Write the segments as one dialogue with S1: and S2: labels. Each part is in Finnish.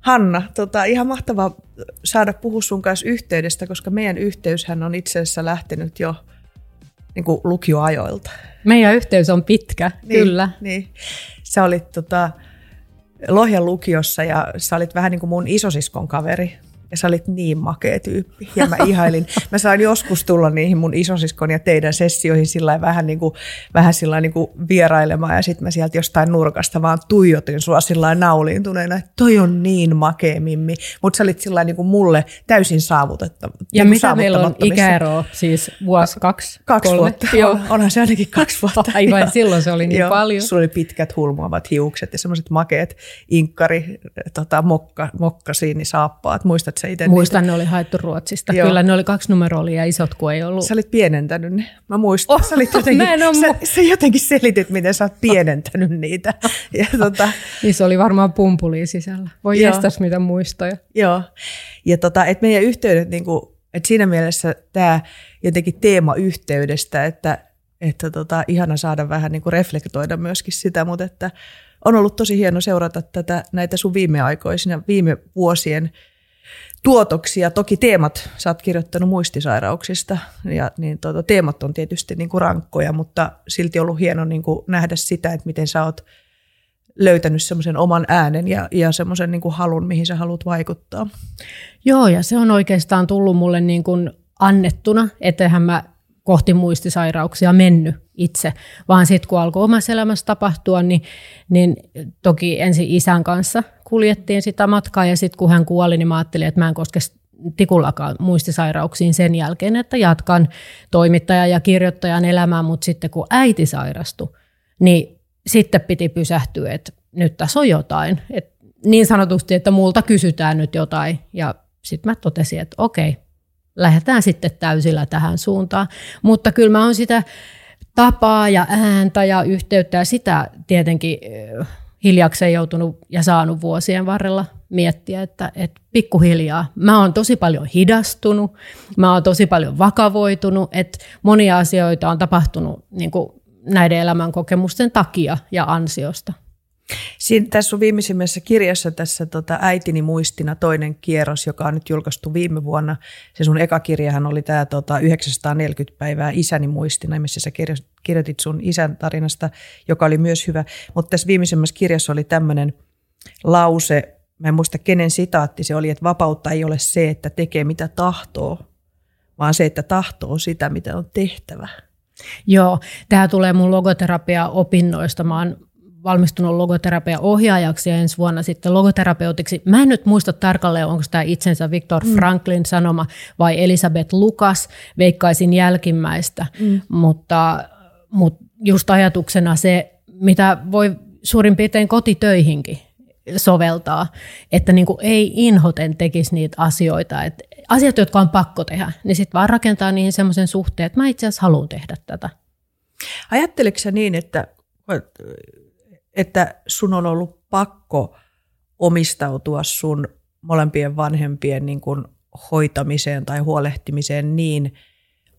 S1: Hanna, tota, ihan mahtavaa saada puhua sun kanssa yhteydestä, koska meidän yhteyshän on itse asiassa lähtenyt jo niin kuin lukioajoilta.
S2: Meidän yhteys on pitkä,
S1: niin,
S2: kyllä.
S1: Niin. Sä olit tota, Lohjan lukiossa ja sä olit vähän niin kuin mun isosiskon kaveri ja sä olit niin makea tyyppi. Ja mä ihailin. Mä sain joskus tulla niihin mun isosiskon ja teidän sessioihin sillä vähän, niin kuin, vähän sillä niin kuin vierailemaan. Ja sitten mä sieltä jostain nurkasta vaan tuijotin sua sillä nauliintuneena, että toi on niin makea mimmi. Mutta sä olit sillä niin kuin mulle täysin saavutettava.
S2: Ja niin mitä meillä on ikäeroa? Siis vuosi, kaksi,
S1: Kaksi
S2: kolme.
S1: vuotta. Joo. Onhan se ainakin kaksi vuotta.
S2: Aivan,
S1: Joo.
S2: silloin se oli niin
S1: Joo.
S2: paljon.
S1: Sulla oli pitkät hulmuavat hiukset ja semmoiset makeat inkkari, tota, mokka, mokkasiinisaappaat. Muistat sä itse
S2: Muistan, ne oli haettu Ruotsista.
S1: Joo.
S2: Kyllä ne oli kaksi numeroa ja isot, kun ei ollut.
S1: Sä olit pienentänyt ne. Mä muistan.
S2: Oh,
S1: sä, olit jotenkin,
S2: mä en
S1: sä,
S2: mu-
S1: sä, jotenkin selitit, miten sä oot pienentänyt niitä. Ja, tota,
S2: Niin se oli varmaan pumpuliin sisällä. Voi
S1: Joo.
S2: jestas mitä muistoja.
S1: joo. Ja tota, et meidän yhteydet, niin kuin, että siinä mielessä tämä jotenkin teema yhteydestä, että, että tota, ihana saada vähän niin kuin reflektoida myöskin sitä, mutta että on ollut tosi hieno seurata tätä, näitä sun viimeaikoisina, viime vuosien tuotoksia. Toki teemat, sä oot kirjoittanut muistisairauksista ja niin tuota, teemat on tietysti niin kuin rankkoja, mutta silti ollut hieno niin kuin nähdä sitä, että miten sä oot löytänyt semmoisen oman äänen ja, ja semmoisen niin kuin halun, mihin sä haluat vaikuttaa.
S2: Joo, ja se on oikeastaan tullut mulle niin kuin annettuna, ettehän mä kohti muistisairauksia mennyt itse, vaan sitten kun alkoi omassa elämässä tapahtua, niin, niin toki ensin isän kanssa kuljettiin sitä matkaa, ja sitten kun hän kuoli, niin mä ajattelin, että mä en koske tikullakaan muistisairauksiin sen jälkeen, että jatkan toimittajan ja kirjoittajan elämää, mutta sitten kun äiti sairastui, niin sitten piti pysähtyä, että nyt tässä on jotain. Et niin sanotusti, että multa kysytään nyt jotain. Ja sitten mä totesin, että okei, lähdetään sitten täysillä tähän suuntaan. Mutta kyllä mä oon sitä tapaa ja ääntä ja yhteyttä ja sitä tietenkin hiljakseen joutunut ja saanut vuosien varrella miettiä, että, että pikkuhiljaa. Mä oon tosi paljon hidastunut, mä oon tosi paljon vakavoitunut, että monia asioita on tapahtunut niin kuin näiden elämän kokemusten takia ja ansiosta.
S1: Siinä tässä sun viimeisimmässä kirjassa tässä tota, Äitini muistina toinen kierros, joka on nyt julkaistu viime vuonna. Se sun eka kirjahan oli tämä tota, 940 päivää isäni muistina, missä sä kirjo- kirjoitit sun isän tarinasta, joka oli myös hyvä. Mutta tässä viimeisimmässä kirjassa oli tämmöinen lause, mä en muista kenen sitaatti se oli, että vapautta ei ole se, että tekee mitä tahtoo, vaan se, että tahtoo sitä, mitä on tehtävä.
S2: Joo, tämä tulee mun logoterapia-opinnoista. Mä oon valmistunut logoterapia-ohjaajaksi ja ensi vuonna sitten logoterapeutiksi. Mä en nyt muista tarkalleen, onko tämä itsensä Viktor Franklin sanoma vai Elisabeth Lukas. Veikkaisin jälkimmäistä, mm. mutta, mutta just ajatuksena se, mitä voi suurin piirtein kotitöihinkin soveltaa, että niin kuin ei inhoten tekisi niitä asioita, että asiat, jotka on pakko tehdä, niin sitten vaan rakentaa niihin semmoisen suhteen, että mä itse asiassa haluan tehdä tätä.
S1: Ajatteliko niin, että, että sun on ollut pakko omistautua sun molempien vanhempien niin kuin hoitamiseen tai huolehtimiseen niin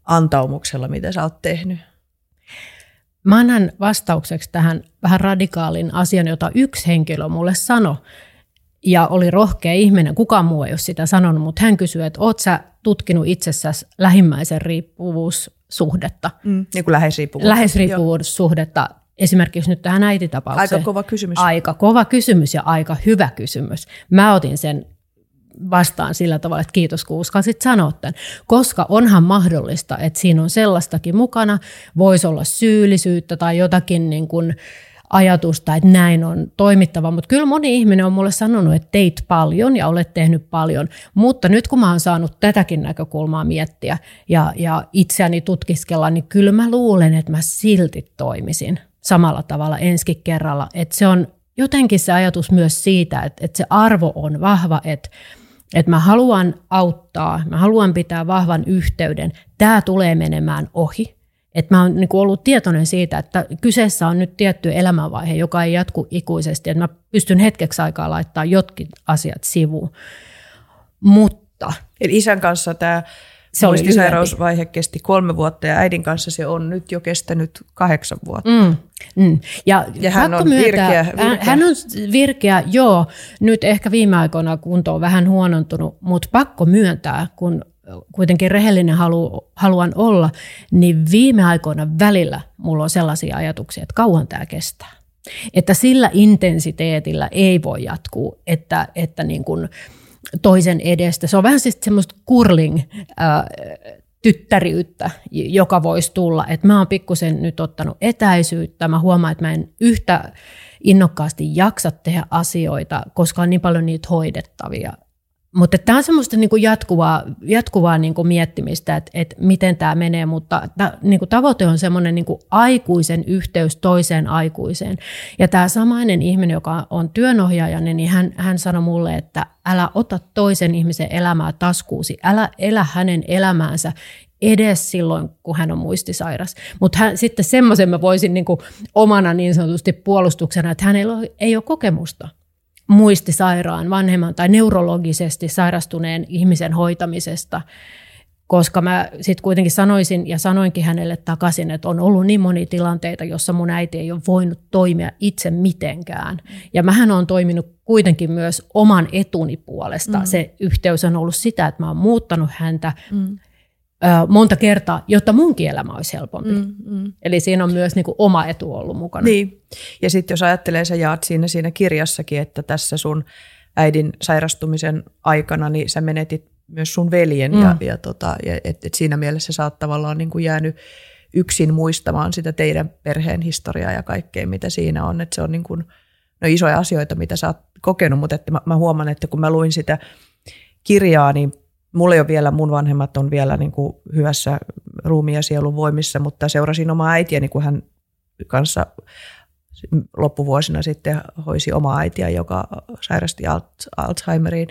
S1: antaumuksella, mitä sä oot tehnyt?
S2: Mä annan vastaukseksi tähän vähän radikaalin asian, jota yksi henkilö mulle sanoi. Ja oli rohkea ihminen, kukaan muu ei ole sitä sanonut, mutta hän kysyi, että oot sä tutkinut itsessäsi lähimmäisen riippuvuussuhdetta?
S1: Mm, niin kuin läheisriippuvuus.
S2: Läheisriippuvuussuhdetta esimerkiksi nyt tähän äititapaukseen.
S1: Aika kova kysymys.
S2: Aika kova kysymys ja aika hyvä kysymys. Mä otin sen vastaan sillä tavalla, että kiitos kun uskalsit sanoa tämän. Koska onhan mahdollista, että siinä on sellaistakin mukana, voisi olla syyllisyyttä tai jotakin niin kuin ajatusta, että näin on toimittava. Mutta kyllä moni ihminen on mulle sanonut, että teit paljon ja olet tehnyt paljon. Mutta nyt kun mä oon saanut tätäkin näkökulmaa miettiä ja, ja itseäni tutkiskella, niin kyllä mä luulen, että mä silti toimisin samalla tavalla ensi kerralla. Että se on jotenkin se ajatus myös siitä, että, että se arvo on vahva, että että mä haluan auttaa, mä haluan pitää vahvan yhteyden, tämä tulee menemään ohi. Että mä oon niin ollut tietoinen siitä, että kyseessä on nyt tietty elämänvaihe, joka ei jatku ikuisesti, että mä pystyn hetkeksi aikaa laittaa jotkin asiat sivuun. Mutta
S1: Eli isän kanssa tämä se muistisairausvaihe kesti kolme vuotta ja äidin kanssa se on nyt jo kestänyt kahdeksan vuotta.
S2: Mm, mm. Ja, ja hän on myöntää, virkeä, virkeä. Hän on virkeä, joo. Nyt ehkä viime aikoina kunto on vähän huonontunut, mutta pakko myöntää, kun kuitenkin rehellinen halu, haluan olla, niin viime aikoina välillä mulla on sellaisia ajatuksia, että kauan tämä kestää. Että sillä intensiteetillä ei voi jatkuu, että, että niin kuin toisen edestä. Se on vähän siis semmoista curling ää, tyttäriyttä, joka voisi tulla. Että mä oon pikkusen nyt ottanut etäisyyttä. Mä huomaan, että mä en yhtä innokkaasti jaksa tehdä asioita, koska on niin paljon niitä hoidettavia. Mutta tämä on semmoista niinku jatkuvaa, jatkuvaa niinku miettimistä, että et miten tämä menee, mutta ta, niinku tavoite on semmoinen niinku aikuisen yhteys toiseen aikuiseen. Ja tämä samainen ihminen, joka on työnohjaajana, niin hän, hän sanoi mulle, että älä ota toisen ihmisen elämää taskuusi, älä elä hänen elämäänsä edes silloin, kun hän on muistisairas. Mutta sitten semmoisen mä voisin niinku omana niin sanotusti puolustuksena, että hänellä ei ole kokemusta muistisairaan vanhemman tai neurologisesti sairastuneen ihmisen hoitamisesta, koska mä sitten kuitenkin sanoisin ja sanoinkin hänelle takaisin, että on ollut niin moni tilanteita, jossa mun äiti ei ole voinut toimia itse mitenkään. Ja mähän on toiminut kuitenkin myös oman etuni puolesta. Mm. Se yhteys on ollut sitä, että mä oon muuttanut häntä, mm monta kertaa, jotta munkin elämä olisi helpompi. Mm, mm. Eli siinä on myös niin kuin oma etu ollut mukana.
S1: Niin. Ja sitten jos ajattelee, sä jaat siinä, siinä kirjassakin, että tässä sun äidin sairastumisen aikana, niin sä menetit myös sun veljen. Mm. Ja, ja, tota, ja et, et siinä mielessä sä oot tavallaan niin kuin jäänyt yksin muistamaan sitä teidän perheen historiaa ja kaikkea, mitä siinä on. Että se on niin kuin, no isoja asioita, mitä sä oot kokenut, mutta että mä, mä huomaan, että kun mä luin sitä kirjaa, niin Mulla ei ole vielä, mun vanhemmat on vielä niin kuin hyvässä ruumiin ja sielun voimissa, mutta seurasin omaa äitiäni, kun hän kanssa loppuvuosina sitten hoisi omaa äitiä, joka sairasti Alzheimeriin.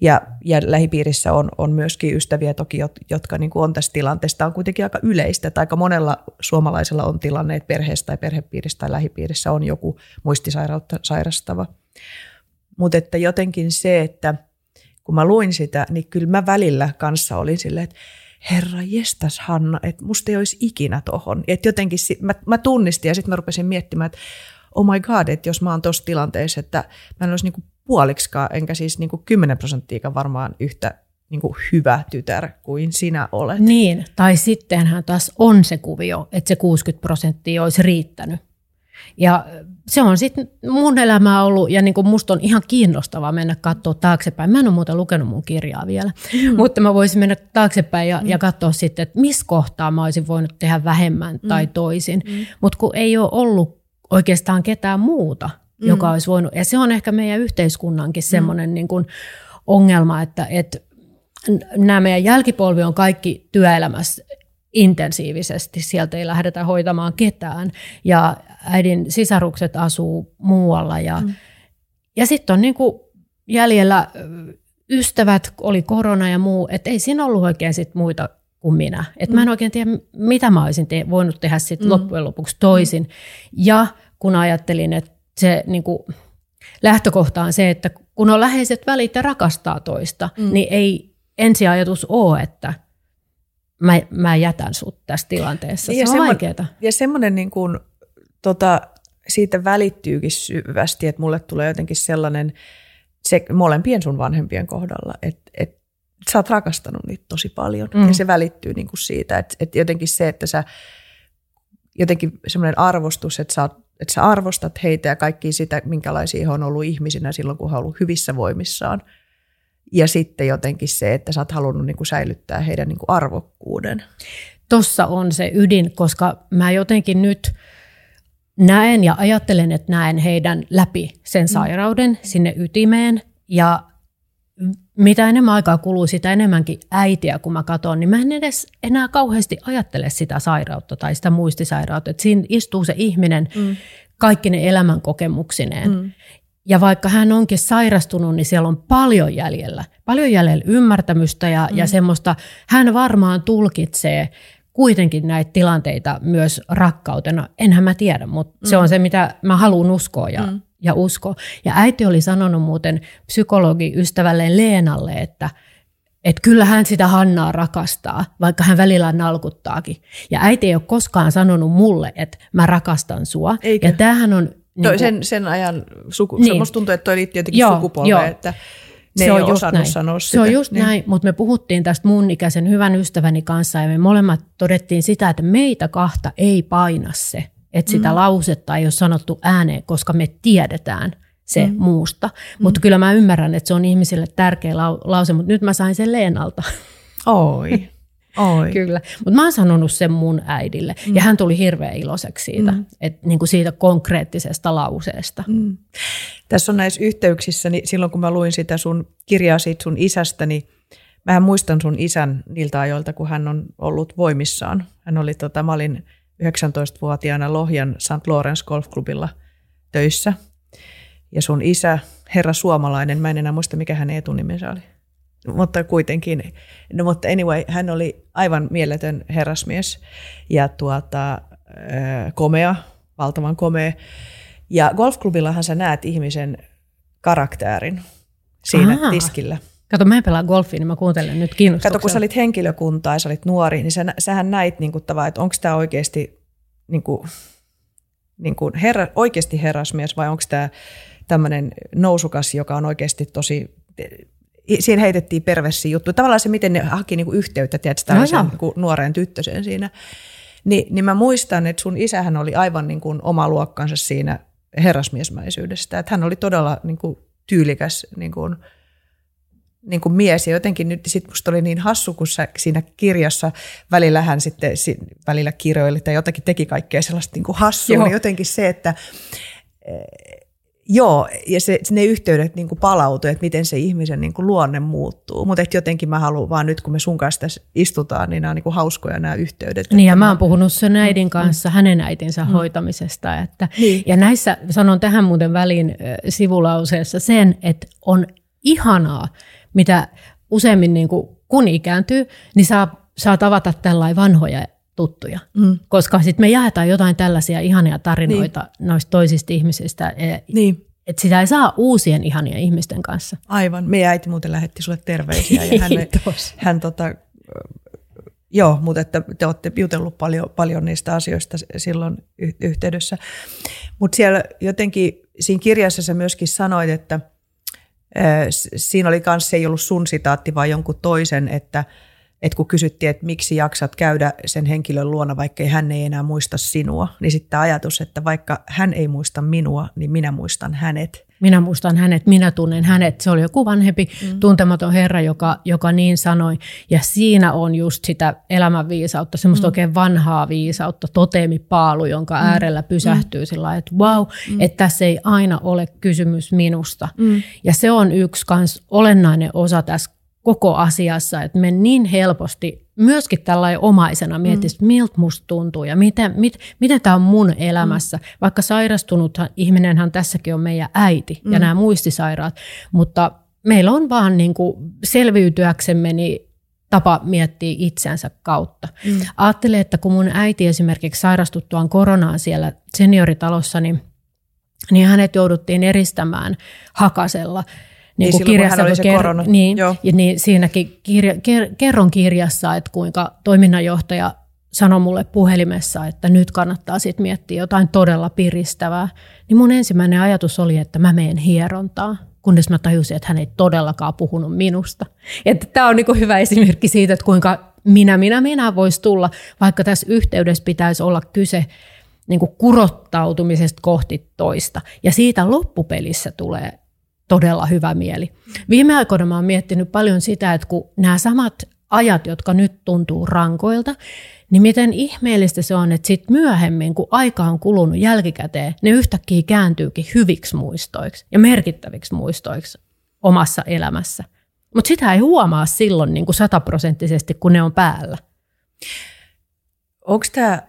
S1: Ja, ja lähipiirissä on, on myöskin ystäviä toki, jotka niin kuin on tässä tilanteessa. Tämä on kuitenkin aika yleistä, että aika monella suomalaisella on tilanne, että perheessä tai perhepiirissä tai lähipiirissä on joku muistisairautta sairastava. Mutta että jotenkin se, että – kun mä luin sitä, niin kyllä mä välillä kanssa olin silleen, että herra jestas Hanna, että musta ei olisi ikinä tohon. Että jotenkin mä, mä tunnistin ja sitten mä rupesin miettimään, että oh my god, että jos mä oon tuossa tilanteessa, että mä en olisi niinku puoliksikaan, enkä siis niinku 10 prosenttia varmaan yhtä niinku hyvä tytär kuin sinä olet.
S2: Niin, tai sittenhän taas on se kuvio, että se 60 prosenttia olisi riittänyt. Ja se on sitten mun elämä ollut, ja niin kuin musta on ihan kiinnostavaa mennä katsoa taaksepäin. Mä en ole muuten lukenut mun kirjaa vielä, mm. mutta mä voisin mennä taaksepäin ja, mm. ja katsoa sitten, että missä kohtaa mä olisin voinut tehdä vähemmän mm. tai toisin. Mm. Mutta kun ei ole ollut oikeastaan ketään muuta, mm. joka olisi voinut, ja se on ehkä meidän yhteiskunnankin semmoinen mm. niin kuin ongelma, että, että nämä meidän jälkipolvi on kaikki työelämässä intensiivisesti, sieltä ei lähdetä hoitamaan ketään. Ja äidin sisarukset asuu muualla ja, mm. ja sitten on niin kuin jäljellä ystävät, oli korona ja muu, että ei siinä ollut oikein sit muita kuin minä. Et mm. Mä en oikein tiedä, mitä mä olisin te- voinut tehdä sit mm. loppujen lopuksi toisin. Mm. Ja kun ajattelin, että se niin kuin, lähtökohta on se, että kun on läheiset välit ja rakastaa toista, mm. niin ei ensiajatus ole, että mä, mä jätän sut tässä tilanteessa. Se ja on vaikeaa.
S1: Ja semmoinen niin kuin tota, siitä välittyykin syvästi, että mulle tulee jotenkin sellainen, se molempien sun vanhempien kohdalla, että, että sä oot rakastanut niitä tosi paljon mm. ja se välittyy niin kuin siitä, että, että jotenkin se, että sä jotenkin semmoinen arvostus, että sä, että sä arvostat heitä ja kaikki sitä, minkälaisia he on ollut ihmisinä silloin, kun he on ollut hyvissä voimissaan. Ja sitten jotenkin se, että sä oot halunnut niin kuin säilyttää heidän niin kuin arvokkuuden.
S2: Tossa on se ydin, koska mä jotenkin nyt – näen ja ajattelen, että näen heidän läpi sen mm. sairauden mm. sinne ytimeen ja mitä enemmän aikaa kuluu, sitä enemmänkin äitiä, kun mä katson, niin mä en edes enää kauheasti ajattele sitä sairautta tai sitä muistisairautta. Että siinä istuu se ihminen mm. kaikki ne elämän kokemuksineen. Mm. Ja vaikka hän onkin sairastunut, niin siellä on paljon jäljellä. Paljon jäljellä ymmärtämystä ja, mm. ja semmoista, hän varmaan tulkitsee kuitenkin näitä tilanteita myös rakkautena. Enhän mä tiedä, mutta mm. se on se, mitä mä haluan uskoa ja, mm. ja uskoa. Ja äiti oli sanonut muuten psykologi ystävälleen Leenalle, että että kyllä hän sitä Hannaa rakastaa, vaikka hän välillä nalkuttaakin. Ja äiti ei ole koskaan sanonut mulle, että mä rakastan sua.
S1: Eikö?
S2: Ja tämähän on... Niin
S1: kuin, sen, sen ajan, suku, niin. musta tuntuu, että toi liittyy jotenkin
S2: Joo,
S1: sukupolveen,
S2: joo.
S1: että ne
S2: se on
S1: ei
S2: just
S1: osannut
S2: näin.
S1: sanoa sitä.
S2: Se on just
S1: niin.
S2: näin, mutta me puhuttiin tästä mun ikäisen hyvän ystäväni kanssa ja me molemmat todettiin sitä, että meitä kahta ei paina se, että sitä mm. lausetta ei ole sanottu ääneen, koska me tiedetään se mm. muusta. Mm. Mutta kyllä mä ymmärrän, että se on ihmisille tärkeä lau- lause, mutta nyt mä sain sen Leenalta.
S1: Oi. Oi.
S2: Kyllä, mutta mä oon sanonut sen mun äidille mm. ja hän tuli hirveän iloiseksi siitä, mm. et, niin kuin siitä konkreettisesta lauseesta.
S1: Mm. Tässä on näissä yhteyksissä, niin silloin kun mä luin sitä sun kirjaa siitä sun isästä, niin mä muistan sun isän niiltä ajoilta, kun hän on ollut voimissaan. Hän oli, tota, mä olin 19-vuotiaana Lohjan St. Lawrence Golfklubilla töissä. Ja sun isä, herra suomalainen, mä en enää muista mikä hänen etunimensä oli. Mutta kuitenkin, no, mutta anyway, hän oli aivan mieletön herrasmies ja tuota, komea, valtavan komea. Ja golfklubillahan sä näet ihmisen karakterin siinä
S2: Ahaa.
S1: tiskillä.
S2: Kato, mä en pelaa golfia, niin mä kuuntelen nyt kiinnostuksella.
S1: Kato, kun sä olit henkilökuntaa ja sä olit nuori, niin sä, sähän näit niin kuin, tavallaan, että onko tämä oikeasti, niin kuin, niin kuin herra, oikeasti herrasmies vai onko tämä tämmöinen nousukas, joka on oikeasti tosi siinä heitettiin perversi juttu. Tavallaan se, miten ne haki niinku yhteyttä tällaisen
S2: joo.
S1: niinku nuoreen tyttöseen siinä. Ni, niin mä muistan, että sun isähän oli aivan niin kuin oma luokkansa siinä herrasmiesmäisyydestä. Että hän oli todella niin kuin tyylikäs niin kuin, niin kuin mies. Ja jotenkin nyt sit musta oli niin hassu, kun sä siinä kirjassa välillä hän sitten si- välillä kirjoili tai jotakin teki kaikkea sellaista niin kuin hassua.
S2: Joo.
S1: Niin jotenkin se, että Joo, ja se, ne yhteydet niin palautuu, että miten se ihmisen niin kuin luonne muuttuu. Mutta jotenkin mä haluan vaan nyt, kun me sun kanssa tässä istutaan, niin nämä on niin hauskoja nämä yhteydet.
S2: Niin ja mä oon puhunut sen äidin kanssa mm. hänen äitinsä mm. hoitamisesta. Että,
S1: Niin.
S2: Ja näissä, sanon tähän muuten väliin sivulauseessa sen, että on ihanaa, mitä useimmin niin kuin, kun ikääntyy, niin saa, saa tavata tällainen vanhoja tuttuja.
S1: Mm.
S2: Koska sitten me jaetaan jotain tällaisia ihania tarinoita niin. noista toisista ihmisistä. e-
S1: Niin,
S2: Että sitä ei saa uusien ihania ihmisten kanssa.
S1: aivan. Meidän äiti muuten lähetti sulle terveisiä. Ja hän, hän tota, joo, mutta että te olette jutellut paljon, paljon niistä asioista silloin yhteydessä. Mutta siellä jotenkin, siinä kirjassa sä myöskin sanoit, että siinä oli myös, se ei ollut sun sitaatti, vaan jonkun toisen, että että kun kysyttiin, että miksi jaksat käydä sen henkilön luona, vaikka hän ei enää muista sinua, niin sitten ajatus, että vaikka hän ei muista minua, niin minä muistan hänet.
S2: Minä muistan hänet, minä tunnen hänet. Se oli joku vanhempi mm. tuntematon herra, joka, joka niin sanoi. Ja siinä on just sitä elämän viisautta, semmoista mm. oikein vanhaa viisautta, toteemipaalu, jonka mm. äärellä pysähtyy mm. sillä lailla, että vau, mm. että tässä ei aina ole kysymys minusta. Mm. Ja se on yksi kans olennainen osa tässä koko asiassa, että me niin helposti myöskin tällainen omaisena miettisi, mm. miltä musta tuntuu ja miten, mit, miten tämä on mun elämässä. Mm. Vaikka sairastunut ihminenhän tässäkin on meidän äiti mm. ja nämä muistisairaat, mutta meillä on vaan niin kuin selviytyäksemme niin tapa miettiä itsensä kautta. Mm. Ajattelen, että kun mun äiti esimerkiksi sairastuttuaan koronaan siellä senioritalossa, niin, niin hänet jouduttiin eristämään hakasella.
S1: Niin silloin, kun hän oli se korona.
S2: Niin,
S1: Joo.
S2: ja niin siinäkin kirja, ker, kerron kirjassa, että kuinka toiminnanjohtaja sanoi mulle puhelimessa, että nyt kannattaa sit miettiä jotain todella piristävää. Niin mun ensimmäinen ajatus oli, että mä menen hierontaan, kunnes mä tajusin, että hän ei todellakaan puhunut minusta. Tämä on niinku hyvä esimerkki siitä, että kuinka minä, minä, minä voisi tulla, vaikka tässä yhteydessä pitäisi olla kyse niin kuin kurottautumisesta kohti toista. Ja siitä loppupelissä tulee todella hyvä mieli. Viime aikoina mä oon miettinyt paljon sitä, että kun nämä samat ajat, jotka nyt tuntuu rankoilta, niin miten ihmeellistä se on, että sitten myöhemmin, kun aika on kulunut jälkikäteen, ne yhtäkkiä kääntyykin hyviksi muistoiksi ja merkittäviksi muistoiksi omassa elämässä. Mutta sitä ei huomaa silloin niin kuin sataprosenttisesti, kun ne on päällä.
S1: Onko tämä,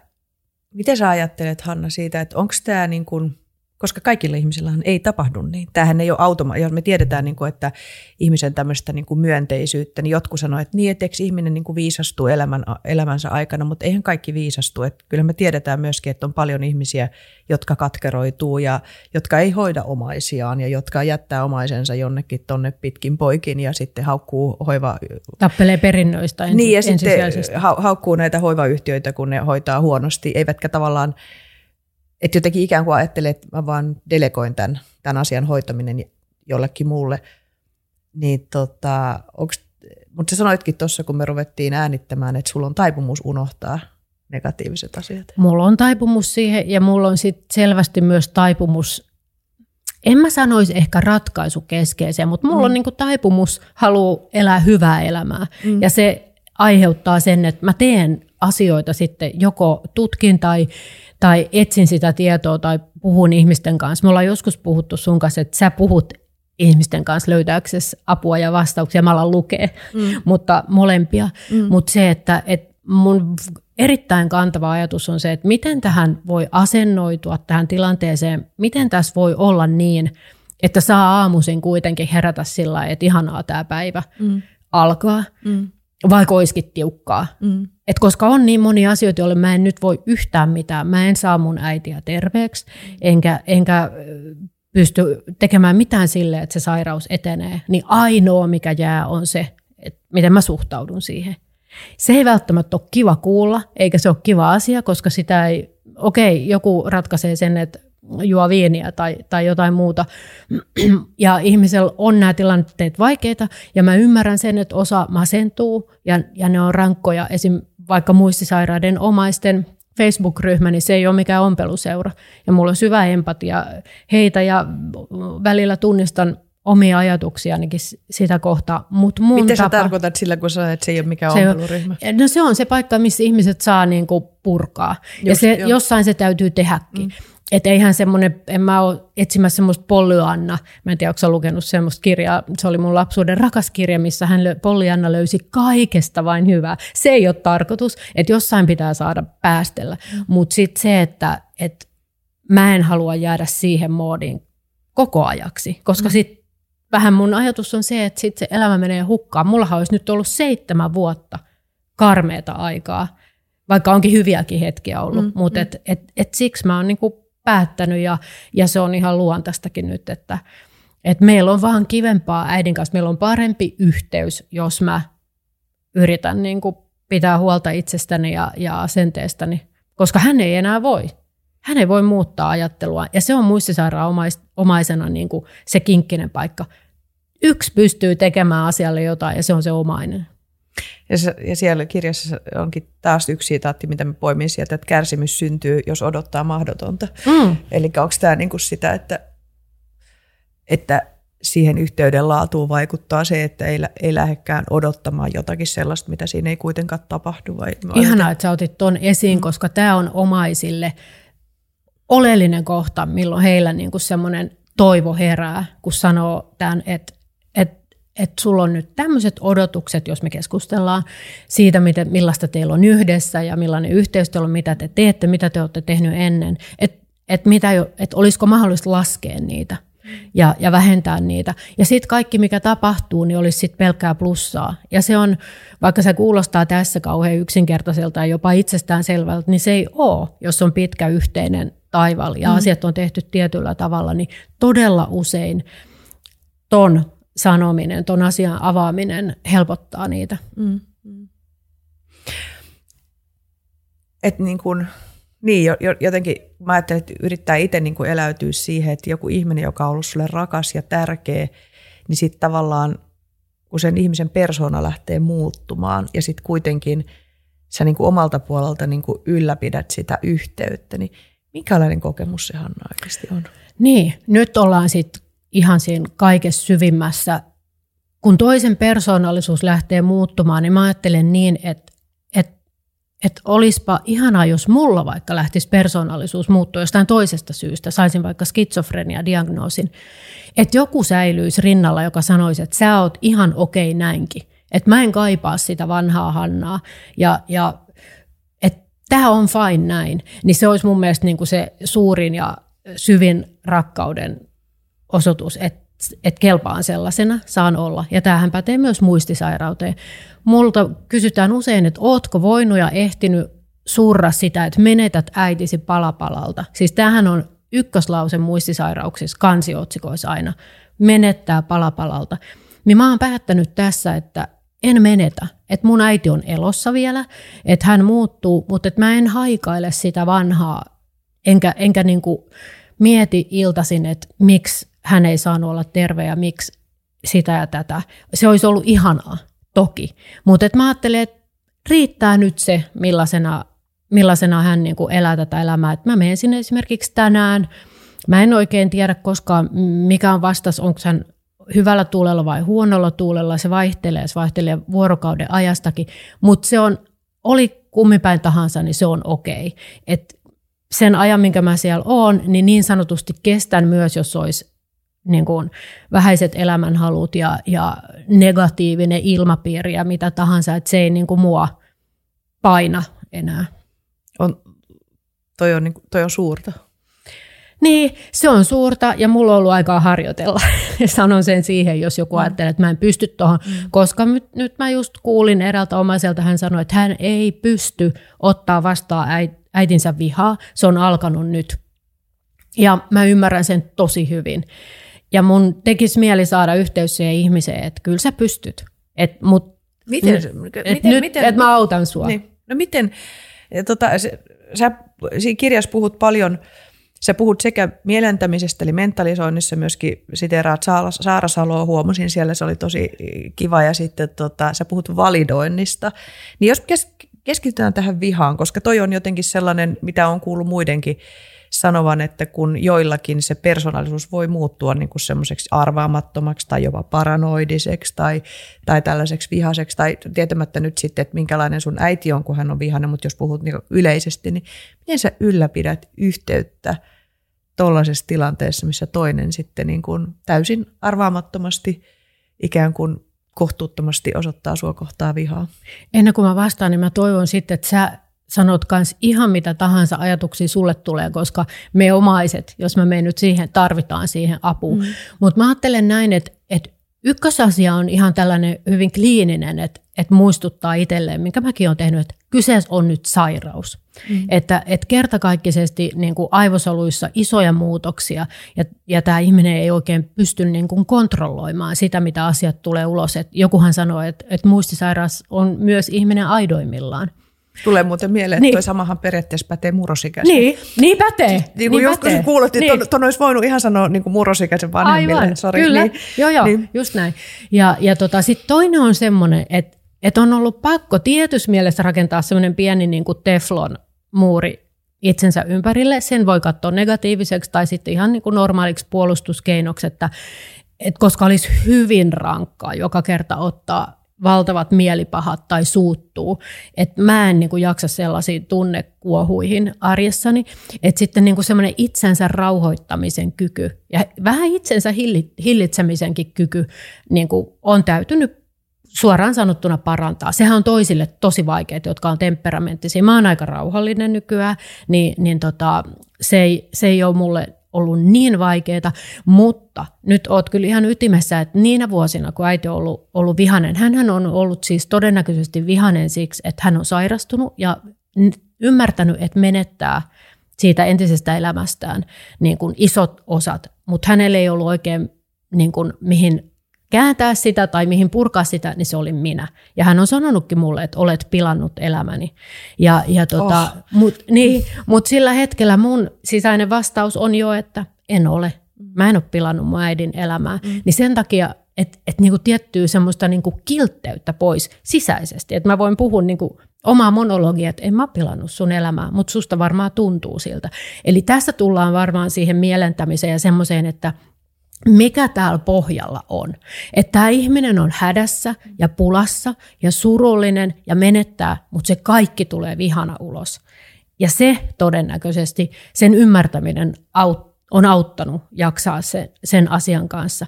S1: miten sä ajattelet Hanna siitä, että onko tämä niin kuin, koska kaikilla ihmisillä ei tapahdu niin. Tämähän ei ole automa. Jos me tiedetään, niin kuin, että ihmisen tämmöistä niin kuin myönteisyyttä, niin jotkut sanoo, että niin, etteikö ihminen niin kuin viisastuu elämän, elämänsä aikana, mutta eihän kaikki viisastu. Että kyllä me tiedetään myöskin, että on paljon ihmisiä, jotka katkeroituu ja jotka ei hoida omaisiaan ja jotka jättää omaisensa jonnekin tonne pitkin poikin ja sitten haukkuu hoiva...
S2: Tappelee perinnöistä ensi,
S1: Niin ja sitten haukkuu näitä hoivayhtiöitä, kun ne hoitaa huonosti, eivätkä tavallaan että jotenkin ikään kuin ajattelee, että mä vaan delegoin tämän, tämän asian hoitaminen jollekin muulle. Niin tota, onks, mutta sä sanoitkin tuossa, kun me ruvettiin äänittämään, että sulla on taipumus unohtaa negatiiviset asiat.
S2: Mulla on taipumus siihen ja mulla on sit selvästi myös taipumus, en mä sanoisi ehkä ratkaisu keskeiseen, mutta mulla mm. on niinku taipumus halua elää hyvää elämää. Mm. Ja se aiheuttaa sen, että mä teen asioita sitten joko tutkin tai tai etsin sitä tietoa tai puhun ihmisten kanssa. Me ollaan joskus puhuttu sun kanssa, että sä puhut ihmisten kanssa löytääksesi apua ja vastauksia. Mä alan lukea, mm. mutta molempia. Mm. Mutta se, että, että mun erittäin kantava ajatus on se, että miten tähän voi asennoitua tähän tilanteeseen, miten tässä voi olla niin, että saa aamuisin kuitenkin herätä sillä että ihanaa tämä päivä mm. alkaa, mm. vaikka olisikin tiukkaa. Mm. Et koska on niin monia asioita, joille mä en nyt voi yhtään mitään. Mä en saa mun äitiä terveeksi, enkä, enkä pysty tekemään mitään sille, että se sairaus etenee. Niin ainoa, mikä jää, on se, että miten mä suhtaudun siihen. Se ei välttämättä ole kiva kuulla, eikä se ole kiva asia, koska sitä ei, okei, joku ratkaisee sen, että juo viiniä tai, tai jotain muuta. Ja ihmisellä on nämä tilanteet vaikeita, ja mä ymmärrän sen, että osa masentuu, ja, ja ne on rankkoja. Esim vaikka muistisairaiden omaisten Facebook-ryhmä, niin se ei ole mikään ompeluseura. Ja mulla on syvä empatia heitä ja välillä tunnistan omia ajatuksia ainakin sitä kohtaa. Mut mun
S1: Miten tapa, sä tarkoitat sillä, kun sanoit, että se ei ole mikään se ompeluryhmä?
S2: On, no se on se paikka, missä ihmiset saa niinku purkaa. Just, ja se, jossain se täytyy tehdäkin. Mm. Että eihän semmoinen, en mä ole etsimässä semmoista Pollyanna, mä en tiedä, onko lukenut semmoista kirjaa, se oli mun lapsuuden rakas kirja, missä hän Pollyanna löysi kaikesta vain hyvää. Se ei ole tarkoitus, että jossain pitää saada päästellä, mm. mutta sitten se, että, että mä en halua jäädä siihen moodiin koko ajaksi, koska mm. sitten vähän mun ajatus on se, että sitten se elämä menee hukkaan. Mullahan olisi nyt ollut seitsemän vuotta karmeeta aikaa, vaikka onkin hyviäkin hetkiä ollut, mm, mutta mm. et, et, et siksi mä oon niinku päättänyt ja, ja se on ihan luontaistakin nyt, että, että meillä on vaan kivempaa äidin kanssa, meillä on parempi yhteys, jos mä yritän niin kuin pitää huolta itsestäni ja, ja asenteestani, koska hän ei enää voi. Hän ei voi muuttaa ajattelua ja se on muistisairaan omais, omaisena niin kuin se kinkkinen paikka. Yksi pystyy tekemään asialle jotain ja se on se omainen.
S1: Ja, se, ja siellä kirjassa onkin taas yksi sitaatti, mitä me poimin sieltä, että kärsimys syntyy, jos odottaa mahdotonta. Mm. Eli onko tämä niinku sitä, että, että siihen yhteyden laatuun vaikuttaa se, että ei, ei lähdekään odottamaan jotakin sellaista, mitä siinä ei kuitenkaan tapahdu? Vai,
S2: Ihanaa, että sä otit tuon esiin, mm. koska tämä on omaisille oleellinen kohta, milloin heillä niinku semmoinen toivo herää, kun sanoo tämän, että, että sulla on nyt tämmöiset odotukset, jos me keskustellaan siitä, miten, millaista teillä on yhdessä ja millainen yhteys teillä on, mitä te teette, mitä te olette tehnyt ennen, että et mitä et olisiko mahdollista laskea niitä ja, ja vähentää niitä. Ja sitten kaikki, mikä tapahtuu, niin olisi sitten pelkkää plussaa. Ja se on, vaikka se kuulostaa tässä kauhean yksinkertaiselta ja jopa itsestään selvältä, niin se ei ole, jos on pitkä yhteinen taival ja mm. asiat on tehty tietyllä tavalla, niin todella usein ton sanominen, ton asian avaaminen helpottaa niitä. Mm.
S1: Et niin kun, niin, jotenkin mä ajattelen, että yrittää itse niin kuin eläytyä siihen, että joku ihminen, joka on ollut sulle rakas ja tärkeä, niin sitten tavallaan kun sen ihmisen persona lähtee muuttumaan ja sitten kuitenkin sä niin kuin omalta puolelta niin kuin ylläpidät sitä yhteyttä, niin minkälainen kokemus se Hanna oikeasti on?
S2: Niin, nyt ollaan sitten ihan siinä kaikessa syvimmässä. Kun toisen persoonallisuus lähtee muuttumaan, niin mä ajattelen niin, että, että, olispa ihanaa, jos mulla vaikka lähtisi persoonallisuus muuttua jostain toisesta syystä. Saisin vaikka skitsofrenia-diagnoosin. Että joku säilyisi rinnalla, joka sanoisi, että sä oot ihan okei okay näinkin. Että mä en kaipaa sitä vanhaa Hannaa. Ja, ja että tämä on fine näin. Niin se olisi mun mielestä niin kuin se suurin ja syvin rakkauden osoitus, että että kelpaan sellaisena, saan olla. Ja tämähän pätee myös muistisairauteen. Multa kysytään usein, että ootko voinut ja ehtinyt surra sitä, että menetät äitisi palapalalta. Siis tämähän on ykköslause muistisairauksissa, kansiotsikoissa aina. Menettää palapalalta. Niin mä oon päättänyt tässä, että en menetä. Että mun äiti on elossa vielä, että hän muuttuu, mutta että mä en haikaile sitä vanhaa, enkä, enkä niinku mieti iltasin, että miksi hän ei saanut olla terve ja miksi sitä ja tätä. Se olisi ollut ihanaa, toki. Mutta mä ajattelin, että riittää nyt se, millaisena, millaisena hän niin kuin elää tätä elämää. Et mä menen sinne esimerkiksi tänään. Mä en oikein tiedä koskaan, mikä on vastas, onko hän hyvällä tuulella vai huonolla tuulella. Se vaihtelee, se vaihtelee vuorokauden ajastakin, mutta se on, oli kummipäin tahansa, niin se on okei. Et sen ajan, minkä mä siellä oon, niin niin sanotusti kestän myös, jos olisi niin kuin vähäiset elämänhalut ja, ja negatiivinen ilmapiiri ja mitä tahansa, että se ei niin kuin mua paina enää.
S1: On, toi, on, niin toi on suurta.
S2: Niin, se on suurta ja mulla on ollut aikaa harjoitella. Sanon sen siihen, jos joku mm. ajattelee, että mä en pysty tuohon, mm. koska nyt, nyt mä just kuulin eräältä omaiselta, hän sanoi, että hän ei pysty ottaa vastaan äitinsä vihaa, se on alkanut nyt. Ja mä ymmärrän sen tosi hyvin. Ja mun tekisi mieli saada yhteys siihen ihmiseen, että kyllä sä pystyt. Et, mut, miten, et miten, nyt, miten, että mä autan sua. Niin.
S1: No miten, tota, sä siinä kirjassa puhut paljon, sä puhut sekä mielentämisestä, eli mentalisoinnissa myöskin siteraat Saara Saloa, huomasin siellä, se oli tosi kiva, ja sitten tota, sä puhut validoinnista. Niin jos keskitytään tähän vihaan, koska toi on jotenkin sellainen, mitä on kuullut muidenkin sanovan, että kun joillakin se persoonallisuus voi muuttua niin kuin semmoiseksi arvaamattomaksi tai jopa paranoidiseksi tai, tai tällaiseksi vihaseksi tai tietämättä nyt sitten, että minkälainen sun äiti on, kun hän on vihainen, mutta jos puhut niin yleisesti, niin miten sä ylläpidät yhteyttä tuollaisessa tilanteessa, missä toinen sitten niin kuin täysin arvaamattomasti ikään kuin kohtuuttomasti osoittaa sua kohtaa vihaa.
S2: Ennen kuin mä vastaan, niin mä toivon sitten, että sä sanot kans ihan mitä tahansa ajatuksia sulle tulee, koska me omaiset, jos mä menen nyt siihen, tarvitaan siihen apuun. Mm. Mutta mä ajattelen näin, että, että ykkösasia on ihan tällainen hyvin kliininen, että, että muistuttaa itselleen, minkä mäkin olen tehnyt, että kyseessä on nyt sairaus. Mm. Että, että kertakaikkisesti niin kuin aivosoluissa isoja muutoksia ja, ja tämä ihminen ei oikein pysty niin kuin kontrolloimaan sitä, mitä asiat tulee ulos. Et jokuhan sanoo, että, että muistisairaus on myös ihminen aidoimmillaan.
S1: Tulee muuten mieleen, että niin. toi samahan periaatteessa pätee murrosikäisen.
S2: Niin, niin pätee.
S1: Niin kuin niin joskus pätee. kuuluttiin, niin. ton, ton olisi voinut ihan sanoa niin kuin murrosikäisen vanhemmille.
S2: Aivan, Sorry, kyllä. Niin. Joo, joo, niin. just näin. Ja, ja tota, sitten toinen on semmoinen, että, että on ollut pakko tietyssä mielessä rakentaa semmoinen pieni niin kuin teflon muuri itsensä ympärille. Sen voi katsoa negatiiviseksi tai sitten ihan niin kuin normaaliksi puolustuskeinoksi, että, että koska olisi hyvin rankkaa joka kerta ottaa valtavat mielipahat tai suuttuu. Että mä en niin kuin, jaksa sellaisiin tunnekuohuihin arjessani. Että sitten niin kuin semmoinen itsensä rauhoittamisen kyky ja vähän itsensä hillitsemisenkin kyky niin kuin, on täytynyt suoraan sanottuna parantaa. Sehän on toisille tosi vaikeaa, jotka on temperamenttisia. Mä oon aika rauhallinen nykyään, niin, niin tota, se, ei, se ei ole mulle ollut niin vaikeaa, mutta nyt oot kyllä ihan ytimessä, että niinä vuosina, kun äiti on ollut, ollut vihanen, hän on ollut siis todennäköisesti vihanen siksi, että hän on sairastunut ja ymmärtänyt, että menettää siitä entisestä elämästään niin kuin isot osat, mutta hänellä ei ollut oikein niin kuin, mihin kääntää sitä tai mihin purkaa sitä, niin se oli minä. Ja hän on sanonutkin mulle, että olet pilannut elämäni. Ja, ja tota, oh. Mutta niin, mut sillä hetkellä mun sisäinen vastaus on jo, että en ole. Mä en ole pilannut mun äidin elämää. Mm. Niin sen takia, että et niinku tiettyy semmoista niinku kiltteyttä pois sisäisesti. Että mä voin puhua niinku omaa monologia, että en mä pilannut sun elämää, mutta susta varmaan tuntuu siltä. Eli tässä tullaan varmaan siihen mielentämiseen ja semmoiseen, että – mikä täällä pohjalla on. Että tämä ihminen on hädässä ja pulassa ja surullinen ja menettää, mutta se kaikki tulee vihana ulos. Ja se todennäköisesti, sen ymmärtäminen on auttanut jaksaa sen, sen asian kanssa.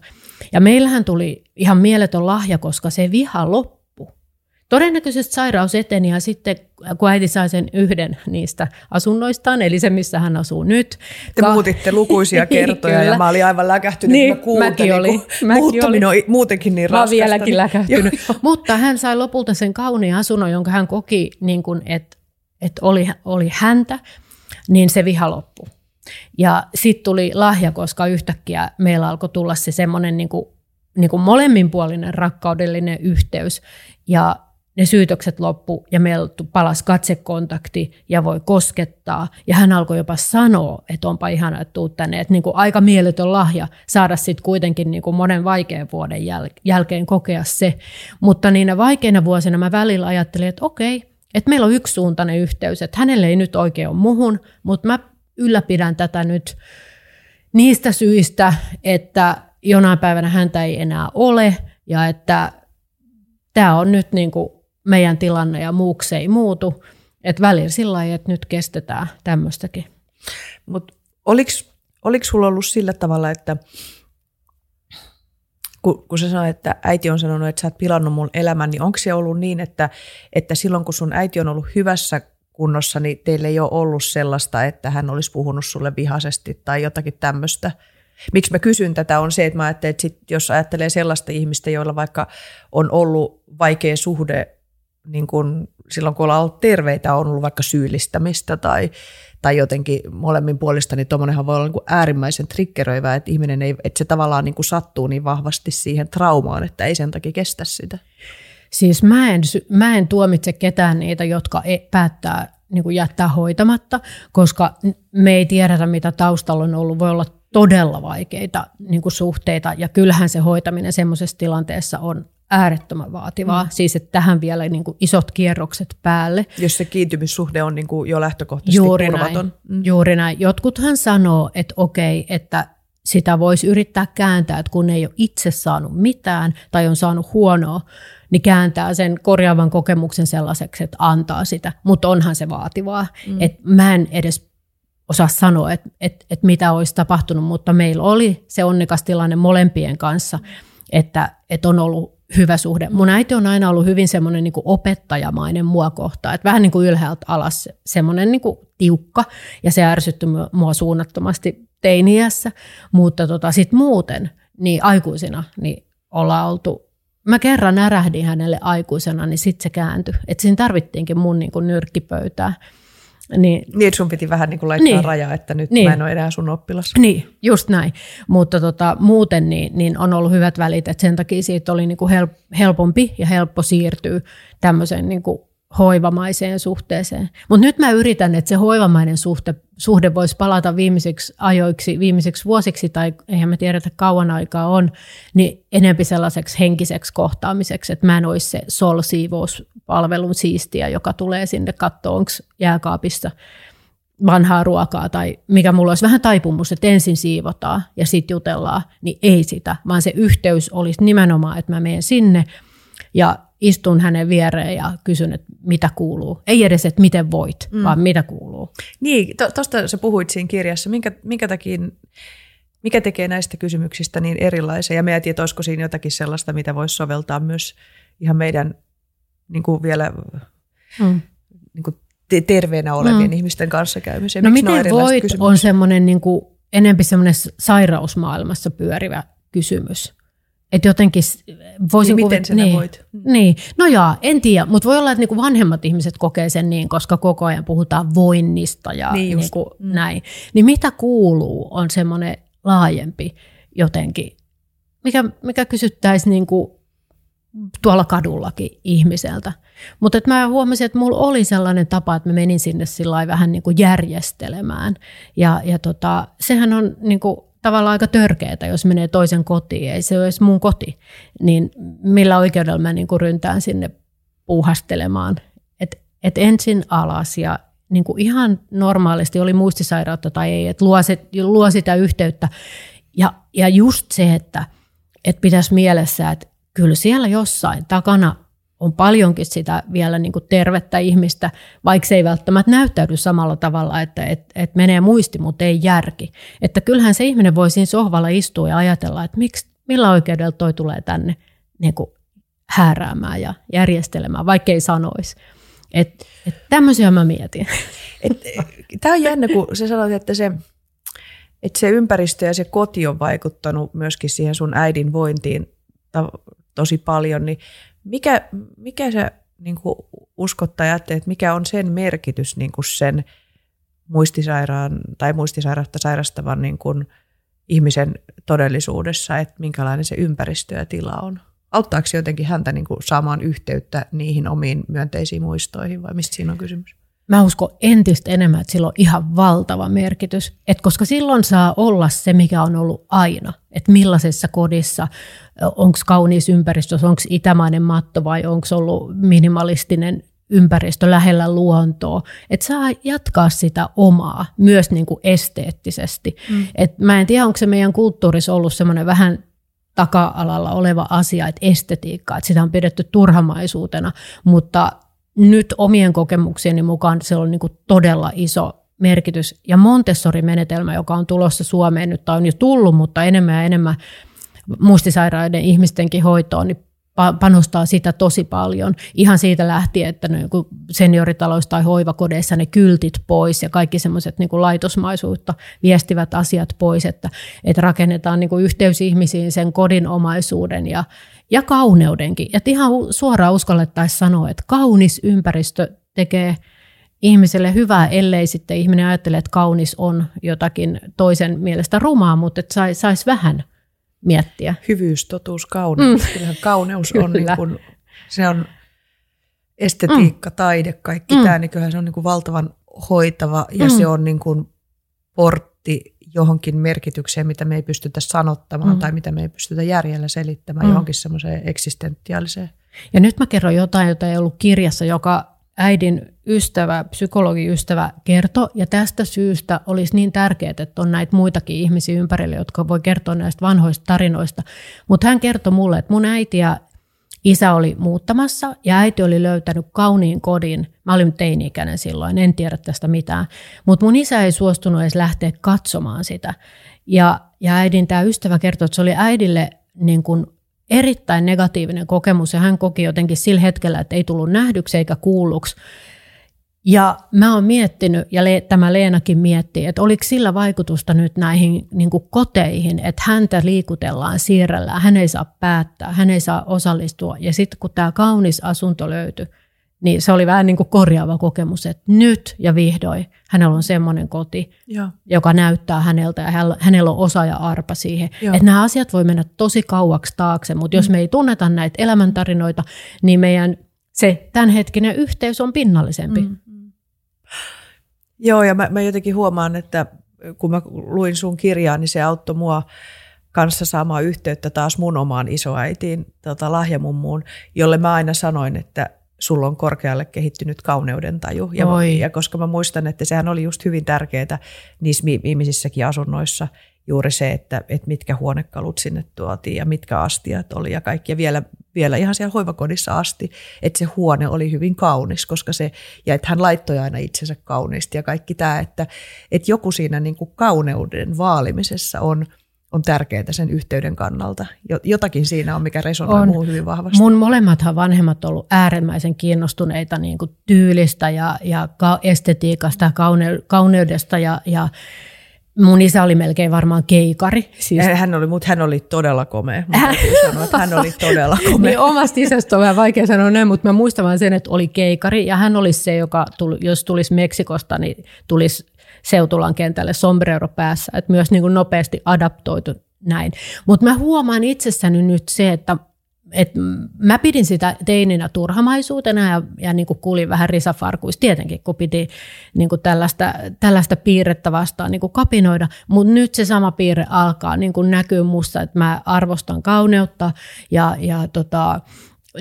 S2: Ja meillähän tuli ihan mieletön lahja, koska se viha loppui. Todennäköisesti sairaus eteni ja sitten kun äiti sai sen yhden niistä asunnoistaan, eli se missä hän asuu nyt.
S1: Te ka- muutitte lukuisia kertoja ja mä olin aivan läkähtynyt, niin, kun mä kuuntelin, oli, kun muuttaminen oli. on muutenkin niin raskasta.
S2: Mä vieläkin niin, läkähtynyt. Mutta hän sai lopulta sen kauniin asunnon, jonka hän koki, niin että et oli, oli häntä, niin se viha loppui. Ja sitten tuli lahja, koska yhtäkkiä meillä alkoi tulla se semmoinen niin kuin, niin kuin molemminpuolinen rakkaudellinen yhteys. Ja ne syytökset loppu ja meillä palasi katsekontakti ja voi koskettaa. Ja hän alkoi jopa sanoa, että onpa ihana, että tuut tänne. Että niin kuin aika mieletön lahja saada sitten kuitenkin niin kuin monen vaikean vuoden jäl- jälkeen kokea se. Mutta niinä vaikeina vuosina mä välillä ajattelin, että okei, että meillä on yksisuuntainen yhteys, että hänelle ei nyt oikein ole muhun, mutta mä ylläpidän tätä nyt niistä syistä, että jonain päivänä häntä ei enää ole ja että tämä on nyt niin kuin meidän tilanne ja muuksi ei muutu. Että välillä sillä lailla, että nyt kestetään tämmöistäkin.
S1: Mutta oliko sulla ollut sillä tavalla, että kun, kun sä sanoit, että äiti on sanonut, että sä oot pilannut mun elämän, niin onko se ollut niin, että, että silloin kun sun äiti on ollut hyvässä kunnossa, niin teillä ei ole ollut sellaista, että hän olisi puhunut sulle vihaisesti tai jotakin tämmöistä? Miksi mä kysyn tätä on se, että mä ajattelen, että sit, jos ajattelee sellaista ihmistä, joilla vaikka on ollut vaikea suhde niin kun silloin kun ollaan ollut terveitä, on ollut vaikka syyllistämistä tai, tai jotenkin molemmin puolista, niin tuommoinenhan voi olla niin kuin äärimmäisen triggeröivä, että ihminen ei, että se tavallaan niin kuin sattuu niin vahvasti siihen traumaan, että ei sen takia kestä sitä.
S2: Siis mä en, mä en tuomitse ketään niitä, jotka e, päättää niin kuin jättää hoitamatta, koska me ei tiedetä, mitä taustalla on ollut. Voi olla todella vaikeita niin kuin suhteita, ja kyllähän se hoitaminen semmoisessa tilanteessa on äärettömän vaativaa. Mm. Siis, että tähän vielä niin kuin isot kierrokset päälle.
S1: Jos se kiintymyssuhde on niin kuin jo lähtökohtaisesti
S2: juuri
S1: turvaton.
S2: Näin, mm. Juuri näin. Jotkuthan sanoo, että okei, että sitä voisi yrittää kääntää, että kun ei ole itse saanut mitään tai on saanut huonoa, niin kääntää sen korjaavan kokemuksen sellaiseksi, että antaa sitä. Mutta onhan se vaativaa. Mm. Et mä en edes osaa sanoa, että et, et mitä olisi tapahtunut, mutta meillä oli se onnekas tilanne molempien kanssa, että et on ollut hyvä suhde. Mun äiti on aina ollut hyvin semmoinen niin opettajamainen mua kohtaan, että vähän niin kuin ylhäältä alas semmoinen niin tiukka, ja se ärsytti mua suunnattomasti teiniässä, mutta tota, sitten muuten, niin aikuisina, niin ollaan oltu Mä kerran närähdin hänelle aikuisena, niin sitten se kääntyi. Että siinä tarvittiinkin mun niin kuin nyrkkipöytää.
S1: Niin, niin että sun piti vähän niin kuin laittaa niin, rajaa, että nyt niin, mä en ole enää sun oppilas.
S2: Niin, just näin. Mutta tota, muuten niin, niin on ollut hyvät välit, että sen takia siitä oli niin kuin helpompi ja helppo siirtyä tämmöiseen niin kuin hoivamaiseen suhteeseen. Mutta nyt mä yritän, että se hoivamainen suhte, suhde voisi palata viimeisiksi ajoiksi, viimeisiksi vuosiksi, tai eihän me tiedetä kauan aikaa on, niin enempi sellaiseksi henkiseksi kohtaamiseksi, että mä en olisi se sol-siivouspalvelun siistiä, joka tulee sinne katsoa, onko jääkaapissa vanhaa ruokaa tai mikä mulla olisi vähän taipumus, että ensin siivotaan ja sitten jutellaan, niin ei sitä, vaan se yhteys olisi nimenomaan, että mä menen sinne ja istun hänen viereen ja kysyn, että mitä kuuluu. Ei edes, että miten voit, mm. vaan mitä kuuluu.
S1: Niin, tuosta to, sä puhuit siinä kirjassa. Minkä, minkä takia, mikä tekee näistä kysymyksistä niin erilaisia? Ja mä että olisiko siinä jotakin sellaista, mitä voisi soveltaa myös ihan meidän niin kuin vielä mm. niin kuin terveenä olevien mm. ihmisten kanssa käymiseen.
S2: No Miksi miten voit on semmoinen niin kuin, enempi semmoinen sairausmaailmassa pyörivä kysymys. Että jotenkin voisin
S1: niin miten
S2: niin,
S1: voit?
S2: Niin, no jaa, en tiedä, mutta voi olla, että niinku vanhemmat ihmiset kokee sen niin, koska koko ajan puhutaan voinnista ja niin niinku mm. näin. Niin mitä kuuluu on semmoinen laajempi jotenkin, mikä, mikä kysyttäisiin niinku tuolla kadullakin ihmiseltä. Mutta mä huomasin, että mulla oli sellainen tapa, että mä menin sinne sillä vähän niin kuin järjestelemään. Ja, ja tota, sehän on niin kuin tavallaan aika törkeää, jos menee toisen kotiin, ei se ole edes mun koti, niin millä oikeudella mä niin kuin ryntään sinne puuhastelemaan. Et, et ensin alas ja niin kuin ihan normaalisti oli muistisairautta tai ei, että luo, luo sitä yhteyttä. Ja, ja just se, että, että pitäisi mielessä, että kyllä siellä jossain takana on paljonkin sitä vielä niin kuin tervettä ihmistä, vaikka se ei välttämättä näyttäydy samalla tavalla, että et, et menee muisti, mutta ei järki. Että kyllähän se ihminen voi siinä sohvalla istua ja ajatella, että miksi, millä oikeudella toi tulee tänne niin kuin hääräämään ja järjestelemään, vaikka ei sanoisi. Et, et tämmöisiä mä mietin.
S1: Tämä on jännä, kun sä sanoit, että se, että se ympäristö ja se koti on vaikuttanut myöskin siihen sun äidin vointiin tosi paljon, niin mikä, mikä se niin uskot tai että mikä on sen merkitys niin kuin sen muistisairaan tai muistisairautta sairastavan niin kuin ihmisen todellisuudessa, että minkälainen se ympäristö ja tila on? Auttaako jotenkin häntä niin kuin saamaan yhteyttä niihin omiin myönteisiin muistoihin vai mistä siinä on kysymys?
S2: Mä uskon entistä enemmän, että sillä on ihan valtava merkitys, että koska silloin saa olla se, mikä on ollut aina, että millaisessa kodissa, onko kaunis ympäristö, onko itämainen matto vai onko ollut minimalistinen ympäristö lähellä luontoa, että saa jatkaa sitä omaa myös niin kuin esteettisesti. Mm. Et mä en tiedä, onko se meidän kulttuurissa ollut semmoinen vähän taka-alalla oleva asia, että estetiikka, että sitä on pidetty turhamaisuutena, mutta nyt omien kokemuksieni mukaan se on niin kuin todella iso merkitys. Ja Montessori-menetelmä, joka on tulossa Suomeen nyt, tai on jo tullut, mutta enemmän ja enemmän muistisairaiden ihmistenkin hoitoon, niin panostaa sitä tosi paljon. Ihan siitä lähtien, että ne senioritaloissa tai hoivakodeissa ne kyltit pois ja kaikki semmoiset niin laitosmaisuutta viestivät asiat pois, että, että rakennetaan niin yhteys ihmisiin sen kodinomaisuuden ja, ja kauneudenkin. Ja ihan suoraan uskallettaisiin sanoa, että kaunis ympäristö tekee ihmiselle hyvää, ellei sitten ihminen ajattele, että kaunis on jotakin toisen mielestä rumaa, mutta että sais, sais vähän – miettiä.
S1: Hyvyys, totuus, kauneus. Mm. Kyllähän kauneus on, Kyllä. niin kuin, se on estetiikka, mm. taide, kaikki mm. tämä, niin kyllähän se on niin kuin valtavan hoitava ja mm. se on niin kuin portti johonkin merkitykseen, mitä me ei pystytä sanottamaan mm. tai mitä me ei pystytä järjellä selittämään mm. johonkin semmoiseen eksistentiaaliseen.
S2: Ja nyt mä kerron jotain, jota ei ollut kirjassa, joka äidin ystävä, psykologiystävä kertoi, ja tästä syystä olisi niin tärkeää, että on näitä muitakin ihmisiä ympärillä, jotka voi kertoa näistä vanhoista tarinoista. Mutta hän kertoi mulle, että mun äiti ja isä oli muuttamassa, ja äiti oli löytänyt kauniin kodin. Mä olin teini-ikäinen silloin, en tiedä tästä mitään. Mutta mun isä ei suostunut edes lähteä katsomaan sitä. Ja, ja äidin tämä ystävä kertoi, että se oli äidille niin kuin erittäin negatiivinen kokemus ja hän koki jotenkin sillä hetkellä, että ei tullut nähdyksi eikä kuulluksi. Ja mä oon miettinyt, ja tämä Leenakin miettii, että oliko sillä vaikutusta nyt näihin niin koteihin, että häntä liikutellaan, siirrellään, hän ei saa päättää, hän ei saa osallistua. Ja sitten kun tämä kaunis asunto löytyi, niin se oli vähän niin kuin korjaava kokemus, että nyt ja vihdoin hänellä on semmoinen koti, Joo. joka näyttää häneltä ja hänellä on osa ja arpa siihen. Joo. Että nämä asiat voi mennä tosi kauaksi taakse, mutta jos mm. me ei tunneta näitä elämäntarinoita, niin meidän se tämänhetkinen yhteys on pinnallisempi. Mm.
S1: Joo, ja mä, mä jotenkin huomaan, että kun mä luin sun kirjaa, niin se auttoi mua kanssa saamaan yhteyttä taas mun omaan isoäitiin, tota, lahjamummuun, jolle mä aina sanoin, että sulla on korkealle kehittynyt kauneuden taju. Ja, ja koska mä muistan, että sehän oli just hyvin tärkeää niissä viimeisissäkin asunnoissa juuri se, että, että mitkä huonekalut sinne tuotiin ja mitkä astiat oli ja kaikki. Ja vielä, vielä ihan siellä hoivakodissa asti, että se huone oli hyvin kaunis, koska se, ja että hän laittoi aina itsensä kauniisti ja kaikki tämä, että, että joku siinä niin kuin kauneuden vaalimisessa on – on tärkeää sen yhteyden kannalta. Jotakin siinä on, mikä resonoi on. muuhun hyvin vahvasti.
S2: Mun molemmathan vanhemmat ovat olleet äärimmäisen kiinnostuneita niin kuin tyylistä ja, ja estetiikasta ja kaune, kauneudesta ja, ja Mun isä oli melkein varmaan keikari.
S1: Siis... Hän oli, mutta hän oli todella komea. sanoa, että hän oli todella komea.
S2: niin omasta isästä on vähän vaikea sanoa näin, mutta mä muistan vain sen, että oli keikari. Ja hän olisi se, joka tuli, jos tulisi Meksikosta, niin tulisi Seutulan kentälle sombrero päässä, että myös niin kuin nopeasti adaptoitu näin. Mutta mä huomaan itsessäni nyt se, että et mä pidin sitä teininä turhamaisuutena ja, ja niin kuin kuulin vähän risafarkuista tietenkin, kun piti niin kuin tällaista, tällaista piirrettä vastaan niin kuin kapinoida, mutta nyt se sama piirre alkaa niin kuin näkyy musta, että mä arvostan kauneutta ja, ja tota,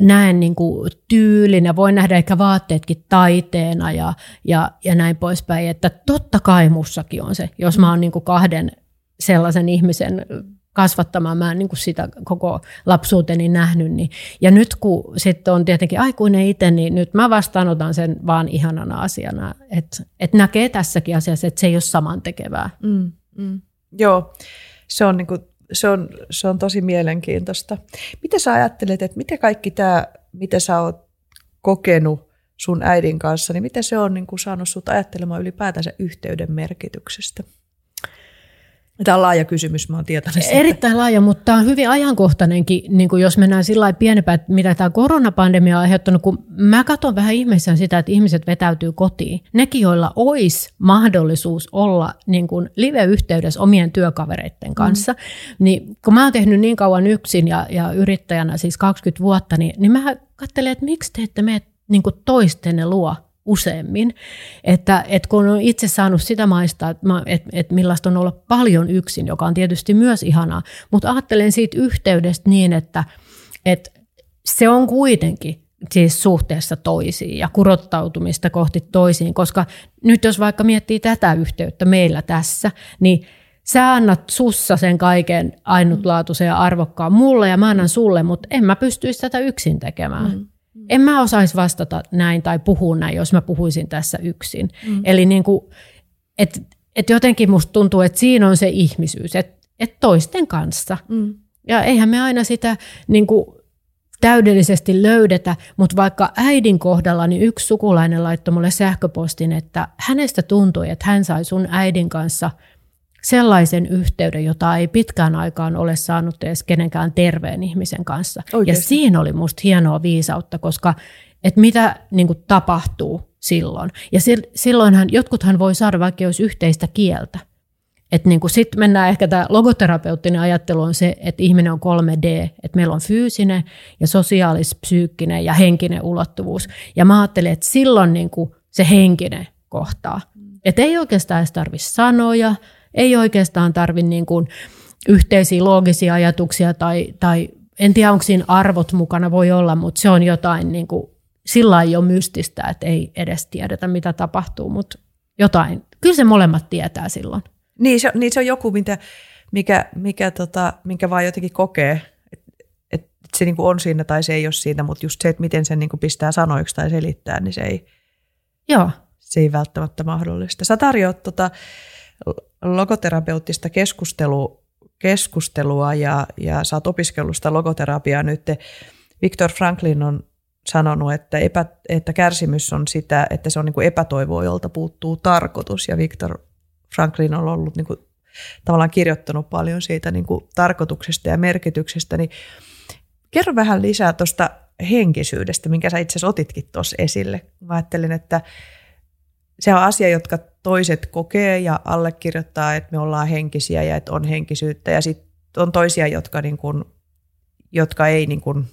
S2: näen niin kuin tyylin ja voin nähdä ehkä vaatteetkin taiteena ja, ja, ja näin poispäin. Että totta kai mussakin on se, jos mä oon niin kuin kahden sellaisen ihmisen kasvattamaan, mä en niin kuin sitä koko lapsuuteni nähnyt. Niin. Ja nyt kun sitten on tietenkin aikuinen itse, niin nyt mä vastaanotan sen vaan ihanana asiana, että, että näkee tässäkin asiassa, että se ei ole samantekevää. Mm,
S1: mm. Joo, se on niin kuin se on, se on tosi mielenkiintoista. Mitä sä ajattelet, että mitä kaikki tämä, mitä sä oot kokenut sun äidin kanssa, niin mitä se on niin saanut sut ajattelemaan ylipäätänsä yhteyden merkityksestä? Tämä on laaja kysymys, mä oon tietoinen
S2: Erittäin laaja, mutta tämä on hyvin ajankohtainenkin, niin kuin jos mennään sillä lailla pienempään, että mitä tämä koronapandemia on aiheuttanut, kun mä katson vähän ihmeissään sitä, että ihmiset vetäytyy kotiin. Nekin, joilla olisi mahdollisuus olla niin kuin live-yhteydessä omien työkavereiden kanssa, mm. niin kun mä oon tehnyt niin kauan yksin ja, ja yrittäjänä siis 20 vuotta, niin, niin mä katselen, että miksi te ette mene niin toistenne luo useammin. Että, että kun on itse saanut sitä maistaa, että, että, että millaista on olla paljon yksin, joka on tietysti myös ihanaa, mutta ajattelen siitä yhteydestä niin, että, että se on kuitenkin siis suhteessa toisiin ja kurottautumista kohti toisiin, koska nyt jos vaikka miettii tätä yhteyttä meillä tässä, niin sä annat sussa sen kaiken ainutlaatuisen ja arvokkaan mulle ja mä annan sulle, mutta en mä pystyisi tätä yksin tekemään. Mm. En mä osaisi vastata näin tai puhua näin, jos mä puhuisin tässä yksin. Mm. Eli niin kuin, et, et jotenkin musta tuntuu, että siinä on se ihmisyys, että et toisten kanssa. Mm. Ja eihän me aina sitä niin kuin, täydellisesti löydetä, mutta vaikka äidin kohdalla, niin yksi sukulainen laittoi mulle sähköpostin, että hänestä tuntui, että hän sai sun äidin kanssa – sellaisen yhteyden, jota ei pitkään aikaan ole saanut edes kenenkään terveen ihmisen kanssa. Oikeasti. Ja siinä oli musta hienoa viisautta, koska että mitä niin kuin, tapahtuu silloin. Ja silloinhan jotkuthan voi saada vaikka jos yhteistä kieltä. Että niin sitten mennään ehkä tämä logoterapeuttinen ajattelu on se, että ihminen on 3D, että meillä on fyysinen ja sosiaalis, psyykkinen ja henkinen ulottuvuus. Ja mä ajattelen, että silloin niin kuin se henkinen kohtaa. Että ei oikeastaan edes tarvitse sanoja, ei oikeastaan tarvitse niin kuin yhteisiä loogisia ajatuksia tai, tai en tiedä, onko siinä arvot mukana, voi olla, mutta se on jotain niin kuin, sillä ei ole mystistä, että ei edes tiedetä, mitä tapahtuu, mutta jotain. Kyllä se molemmat tietää silloin.
S1: Niin se, niin se on joku, mitä, mikä, mikä tota, minkä vaan jotenkin kokee, että et se niin kuin on siinä tai se ei ole siinä, mutta just se, että miten sen niin kuin pistää sanoiksi tai selittää, niin se ei,
S2: Joo.
S1: Se ei välttämättä mahdollista. Sä tarjoat tota, logoterapeuttista keskustelu, keskustelua ja, ja sä oot opiskellut sitä logoterapiaa nyt. Viktor Franklin on sanonut, että, epä, että kärsimys on sitä, että se on niin epätoivoa, jolta puuttuu tarkoitus. Ja Viktor Franklin on ollut niin kuin, tavallaan kirjoittanut paljon siitä niin kuin tarkoituksesta ja merkityksestä. Niin kerro vähän lisää tuosta henkisyydestä, minkä sä itse otitkin tuossa esille. Mä ajattelin, että se on asia, jotka toiset kokee ja allekirjoittaa, että me ollaan henkisiä ja että on henkisyyttä. Ja sitten on toisia, jotka, niin kuin, jotka ei niin kuin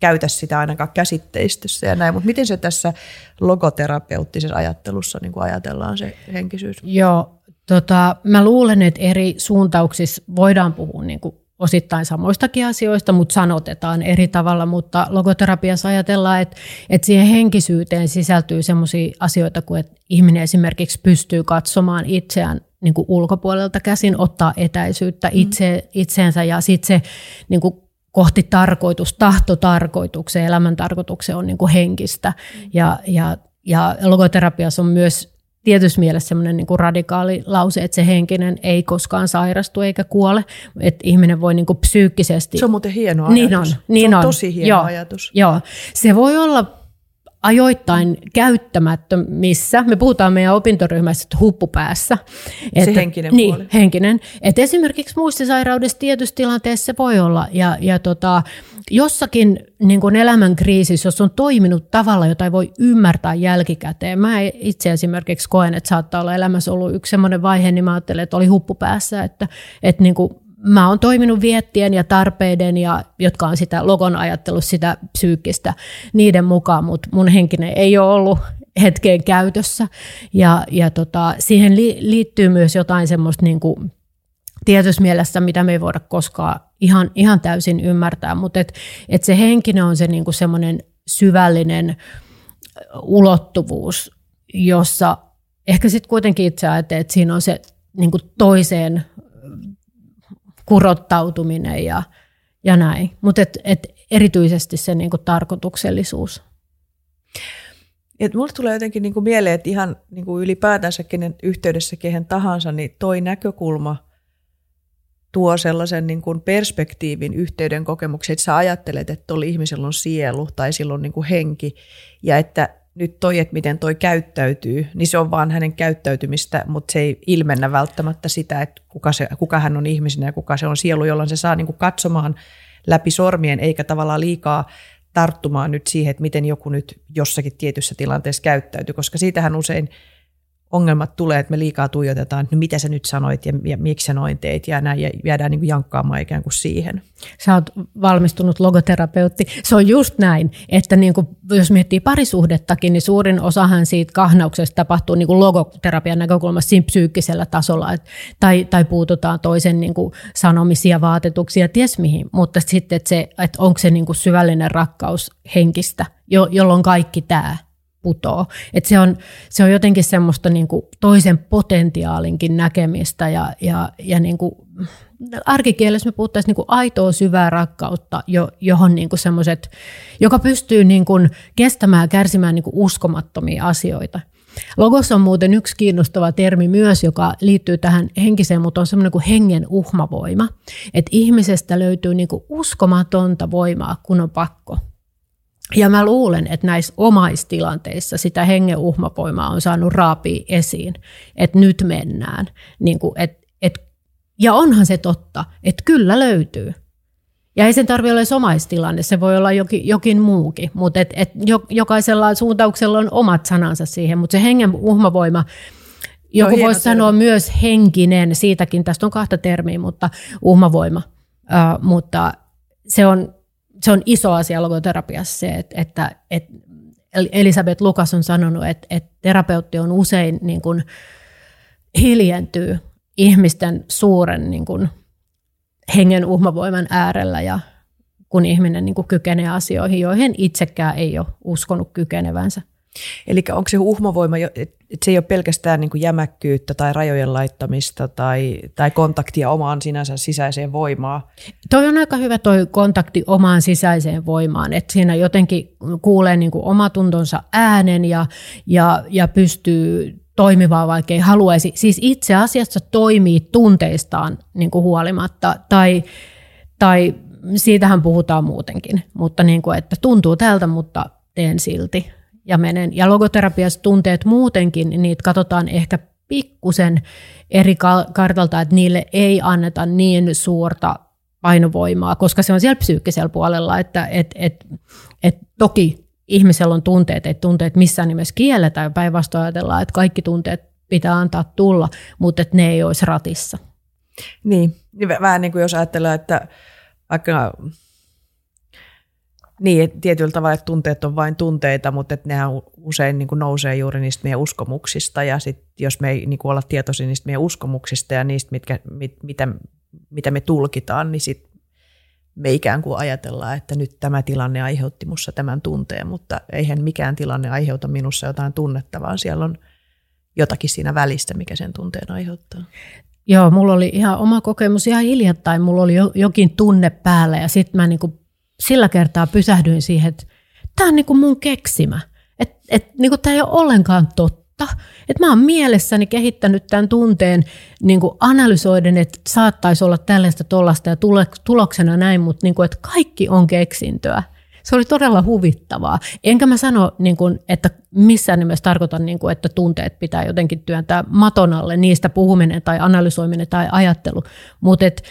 S1: käytä sitä ainakaan käsitteistössä ja näin. Mutta miten se tässä logoterapeuttisessa ajattelussa niin kuin ajatellaan se henkisyys?
S2: Joo, tota, mä luulen, että eri suuntauksissa voidaan puhua niin kuin osittain samoistakin asioista, mutta sanotetaan eri tavalla, mutta logoterapiassa ajatellaan, että, että siihen henkisyyteen sisältyy sellaisia asioita kuin, että ihminen esimerkiksi pystyy katsomaan itseään niin kuin ulkopuolelta käsin, ottaa etäisyyttä mm. itse, itseensä ja sitten se niin kuin kohti tarkoitus, tahtotarkoitukseen, elämän tarkoitukseen on niin kuin henkistä. Mm. Ja, ja, ja logoterapiassa on myös tietyssä mielessä semmoinen niin radikaali lause, että se henkinen ei koskaan sairastu eikä kuole, että ihminen voi niin kuin psyykkisesti...
S1: Se on muuten hieno ajatus.
S2: Niin on. Niin
S1: se on,
S2: on.
S1: tosi hieno
S2: joo,
S1: ajatus.
S2: Joo. Se voi olla ajoittain käyttämättömissä. Me puhutaan meidän opintoryhmässä että huppupäässä.
S1: Että, se henkinen
S2: niin, puoli. henkinen. Et esimerkiksi muistisairaudessa tietyssä tilanteessa se voi olla. Ja, ja tota, jossakin niin kuin elämän kriisissä, jos on toiminut tavalla, jota ei voi ymmärtää jälkikäteen. Mä itse esimerkiksi koen, että saattaa olla elämässä ollut yksi sellainen vaihe, niin mä ajattelen, että oli huppupäässä, että, että niin kuin mä oon toiminut viettien ja tarpeiden, ja, jotka on sitä logon ajattelussa, sitä psyykkistä, niiden mukaan, mutta mun henkinen ei ole ollut hetkeen käytössä. Ja, ja tota, siihen li, liittyy myös jotain semmoista niin kuin, tietyssä mielessä, mitä me ei voida koskaan ihan, ihan täysin ymmärtää, mutta et, et se henkinen on se niinku semmoinen syvällinen ulottuvuus, jossa ehkä sitten kuitenkin itse ajattelee, että siinä on se niinku toiseen kurottautuminen ja, ja näin, mutta et, et erityisesti se niinku tarkoituksellisuus.
S1: Et mulle tulee jotenkin niinku mieleen, että ihan niinku ylipäätänsä kenen yhteydessä kehen tahansa, niin toi näkökulma – tuo sellaisen niin kuin perspektiivin yhteyden kokemuksen, että sä ajattelet, että tuolla ihmisellä on sielu tai sillä on niin kuin henki ja että nyt toi, että miten toi käyttäytyy, niin se on vaan hänen käyttäytymistä, mutta se ei ilmennä välttämättä sitä, että kuka, se, kuka hän on ihmisenä ja kuka se on sielu, jolloin se saa niin kuin katsomaan läpi sormien eikä tavallaan liikaa tarttumaan nyt siihen, että miten joku nyt jossakin tietyssä tilanteessa käyttäytyy, koska siitähän usein – ongelmat tulee, että me liikaa tuijotetaan, että no mitä sä nyt sanoit ja, ja miksi sä noin teit ja näin ja jäädään niin kuin jankkaamaan ikään kuin siihen.
S2: Sä oot valmistunut logoterapeutti. Se on just näin, että niin kuin, jos miettii parisuhdettakin, niin suurin osahan siitä kahnauksesta tapahtuu niin kuin logoterapian näkökulmasta siinä psyykkisellä tasolla, et, tai, tai puututaan toisen niin kuin sanomisia, vaatetuksia, ties mihin, mutta sitten, että, se, että onko se niin kuin syvällinen rakkaus henkistä, jo, jolloin kaikki tämä putoo. Et se, on, se on jotenkin semmoista niin kuin toisen potentiaalinkin näkemistä ja, ja, ja niin kuin, arkikielessä me puhuttaisiin niin aitoa syvää rakkautta, jo, johon niin kuin semmoiset, joka pystyy niin kuin kestämään ja kärsimään niin kuin uskomattomia asioita. Logos on muuten yksi kiinnostava termi myös, joka liittyy tähän henkiseen, mutta on semmoinen kuin hengen uhmavoima. Että ihmisestä löytyy niin kuin uskomatonta voimaa, kun on pakko. Ja mä luulen, että näissä omaistilanteissa sitä hengen uhmapoimaa on saanut raapia esiin, että nyt mennään. Niin kuin, et, et, ja onhan se totta, että kyllä löytyy. Ja ei sen tarvitse olla omaistilanne, se voi olla jokin, jokin muukin, mutta et, et jokaisella suuntauksella on omat sanansa siihen, mutta se hengen uhmavoima, joku voisi sanoa myös henkinen, siitäkin tästä on kahta termiä, mutta uhmavoima, uh, mutta se on se on iso asia logoterapiassa se, että, että, että Elisabeth Lukas on sanonut, että, että terapeutti on usein niin kuin hiljentyy ihmisten suuren niin kuin hengen uhmavoiman äärellä ja kun ihminen niin kuin kykenee asioihin, joihin itsekään ei ole uskonut kykenevänsä.
S1: Eli onko se uhmavoima, että se ei ole pelkästään niin kuin jämäkkyyttä tai rajojen laittamista tai, tai kontaktia omaan sinänsä sisäiseen voimaan?
S2: Toi on aika hyvä toi kontakti omaan sisäiseen voimaan, että siinä jotenkin kuulee niin kuin omatuntonsa äänen ja, ja, ja pystyy toimimaan, vaikka ei haluaisi. Siis itse asiassa toimii tunteistaan niin kuin huolimatta tai, tai siitähän puhutaan muutenkin, mutta niin kuin, että tuntuu tältä, mutta teen silti ja menen. Ja logoterapiassa tunteet muutenkin, niin niitä katsotaan ehkä pikkusen eri kartalta, että niille ei anneta niin suurta painovoimaa, koska se on siellä psyykkisellä puolella, että et, et, et toki ihmisellä on tunteet, että tunteet missään nimessä kielletään, päinvastoin ajatellaan, että kaikki tunteet pitää antaa tulla, mutta että ne ei olisi ratissa.
S1: Niin, vähän niin kuin jos ajatellaan, että vaikka niin, tietyllä tavalla, että tunteet on vain tunteita, mutta että nehän usein niin kuin nousee juuri niistä meidän uskomuksista ja sit, jos me ei niin kuin olla tietoisia niistä meidän uskomuksista ja niistä, mitkä, mit, mitä, mitä me tulkitaan, niin sit me ikään kuin ajatellaan, että nyt tämä tilanne aiheutti minussa tämän tunteen, mutta eihän mikään tilanne aiheuta minussa jotain tunnetta, vaan siellä on jotakin siinä välissä, mikä sen tunteen aiheuttaa.
S2: Joo, mulla oli ihan oma kokemus ihan hiljattain. Mulla oli jokin tunne päällä ja sitten mä niinku sillä kertaa pysähdyin siihen, että tämä on niin kuin mun keksimä. Että et, niin tämä ei ole ollenkaan totta. Että mä oon mielessäni kehittänyt tämän tunteen niin kuin analysoiden, että saattaisi olla tällaista, tollasta ja tuloksena näin, mutta niin kuin, että kaikki on keksintöä. Se oli todella huvittavaa. Enkä mä sano, niin kuin, että missään nimessä tarkoitan, niin kuin, että tunteet pitää jotenkin työntää maton alle, niistä puhuminen tai analysoiminen tai ajattelu. Mutta et,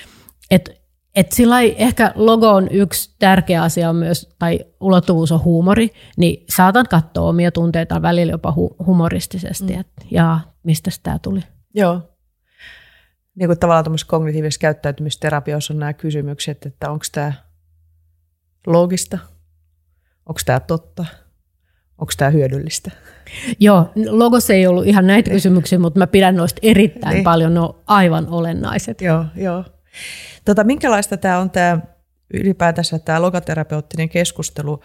S2: et et sillä ehkä logo on yksi tärkeä asia on myös, tai ulottuvuus on huumori, niin saatan katsoa omia tunteita välillä jopa hu- humoristisesti, mm. että ja mistä tämä tuli.
S1: Joo. Niin kuin tavallaan tuommoisessa kognitiivisessa käyttäytymisterapiassa on nämä kysymykset, että onko tämä loogista, onko tämä totta, onko tämä hyödyllistä?
S2: Joo, logossa ei ollut ihan näitä kysymyksiä, mutta mä pidän noista erittäin niin. paljon, ne on aivan olennaiset.
S1: Joo, joo. Tota, minkälaista tämä on tämä ylipäätänsä tämä logoterapeuttinen keskustelu,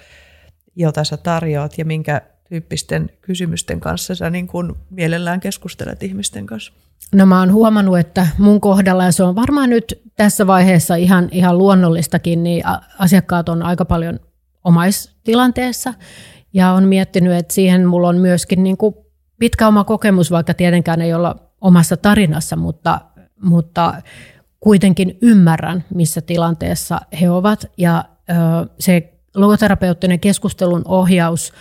S1: jota sä tarjoat ja minkä tyyppisten kysymysten kanssa sä niin kuin mielellään keskustelet ihmisten kanssa?
S2: No mä oon huomannut, että mun kohdalla, ja se on varmaan nyt tässä vaiheessa ihan, ihan luonnollistakin, niin asiakkaat on aika paljon omaistilanteessa ja on miettinyt, että siihen mulla on myöskin niin kuin pitkä oma kokemus, vaikka tietenkään ei olla omassa tarinassa, mutta, mutta kuitenkin ymmärrän, missä tilanteessa he ovat. Ja se logoterapeuttinen keskustelun ohjaus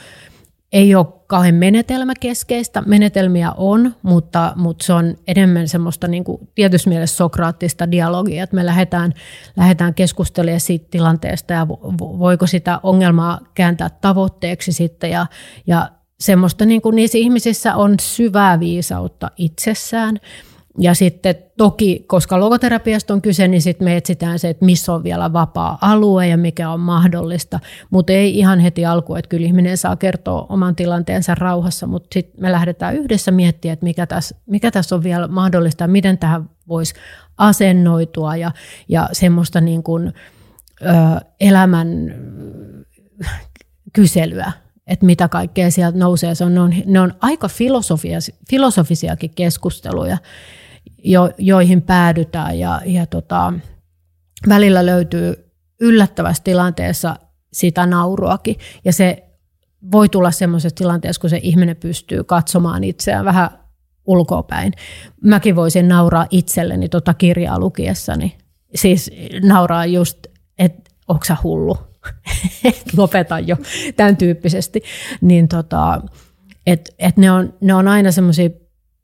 S2: ei ole kauhean menetelmäkeskeistä. Menetelmiä on, mutta, mutta se on enemmän semmoista niin kuin tietyssä mielessä sokraattista dialogia, että me lähdetään, lähdetään keskustelemaan siitä tilanteesta ja voiko sitä ongelmaa kääntää tavoitteeksi sitten ja, ja semmoista niin kuin niissä ihmisissä on syvää viisautta itsessään ja sitten toki, koska logoterapiasta on kyse, niin sitten me etsitään se, että missä on vielä vapaa alue ja mikä on mahdollista. Mutta ei ihan heti alku, että kyllä ihminen saa kertoa oman tilanteensa rauhassa, mutta sitten me lähdetään yhdessä miettimään, että mikä tässä, mikä tässä on vielä mahdollista ja miten tähän voisi asennoitua ja, ja semmoista niin kuin, ö, elämän kyselyä että mitä kaikkea sieltä nousee. Se on, ne, on, ne on aika filosofisiakin keskusteluja jo, joihin päädytään ja, ja tota, välillä löytyy yllättävässä tilanteessa sitä nauruakin ja se voi tulla semmoisessa tilanteessa, kun se ihminen pystyy katsomaan itseään vähän ulkopäin. Mäkin voisin nauraa itselleni tota kirjaa lukiessani. Siis nauraa just, että onko hullu? Lopeta jo, tämän tyyppisesti. Niin tota, et, et ne, on, ne on aina semmoisia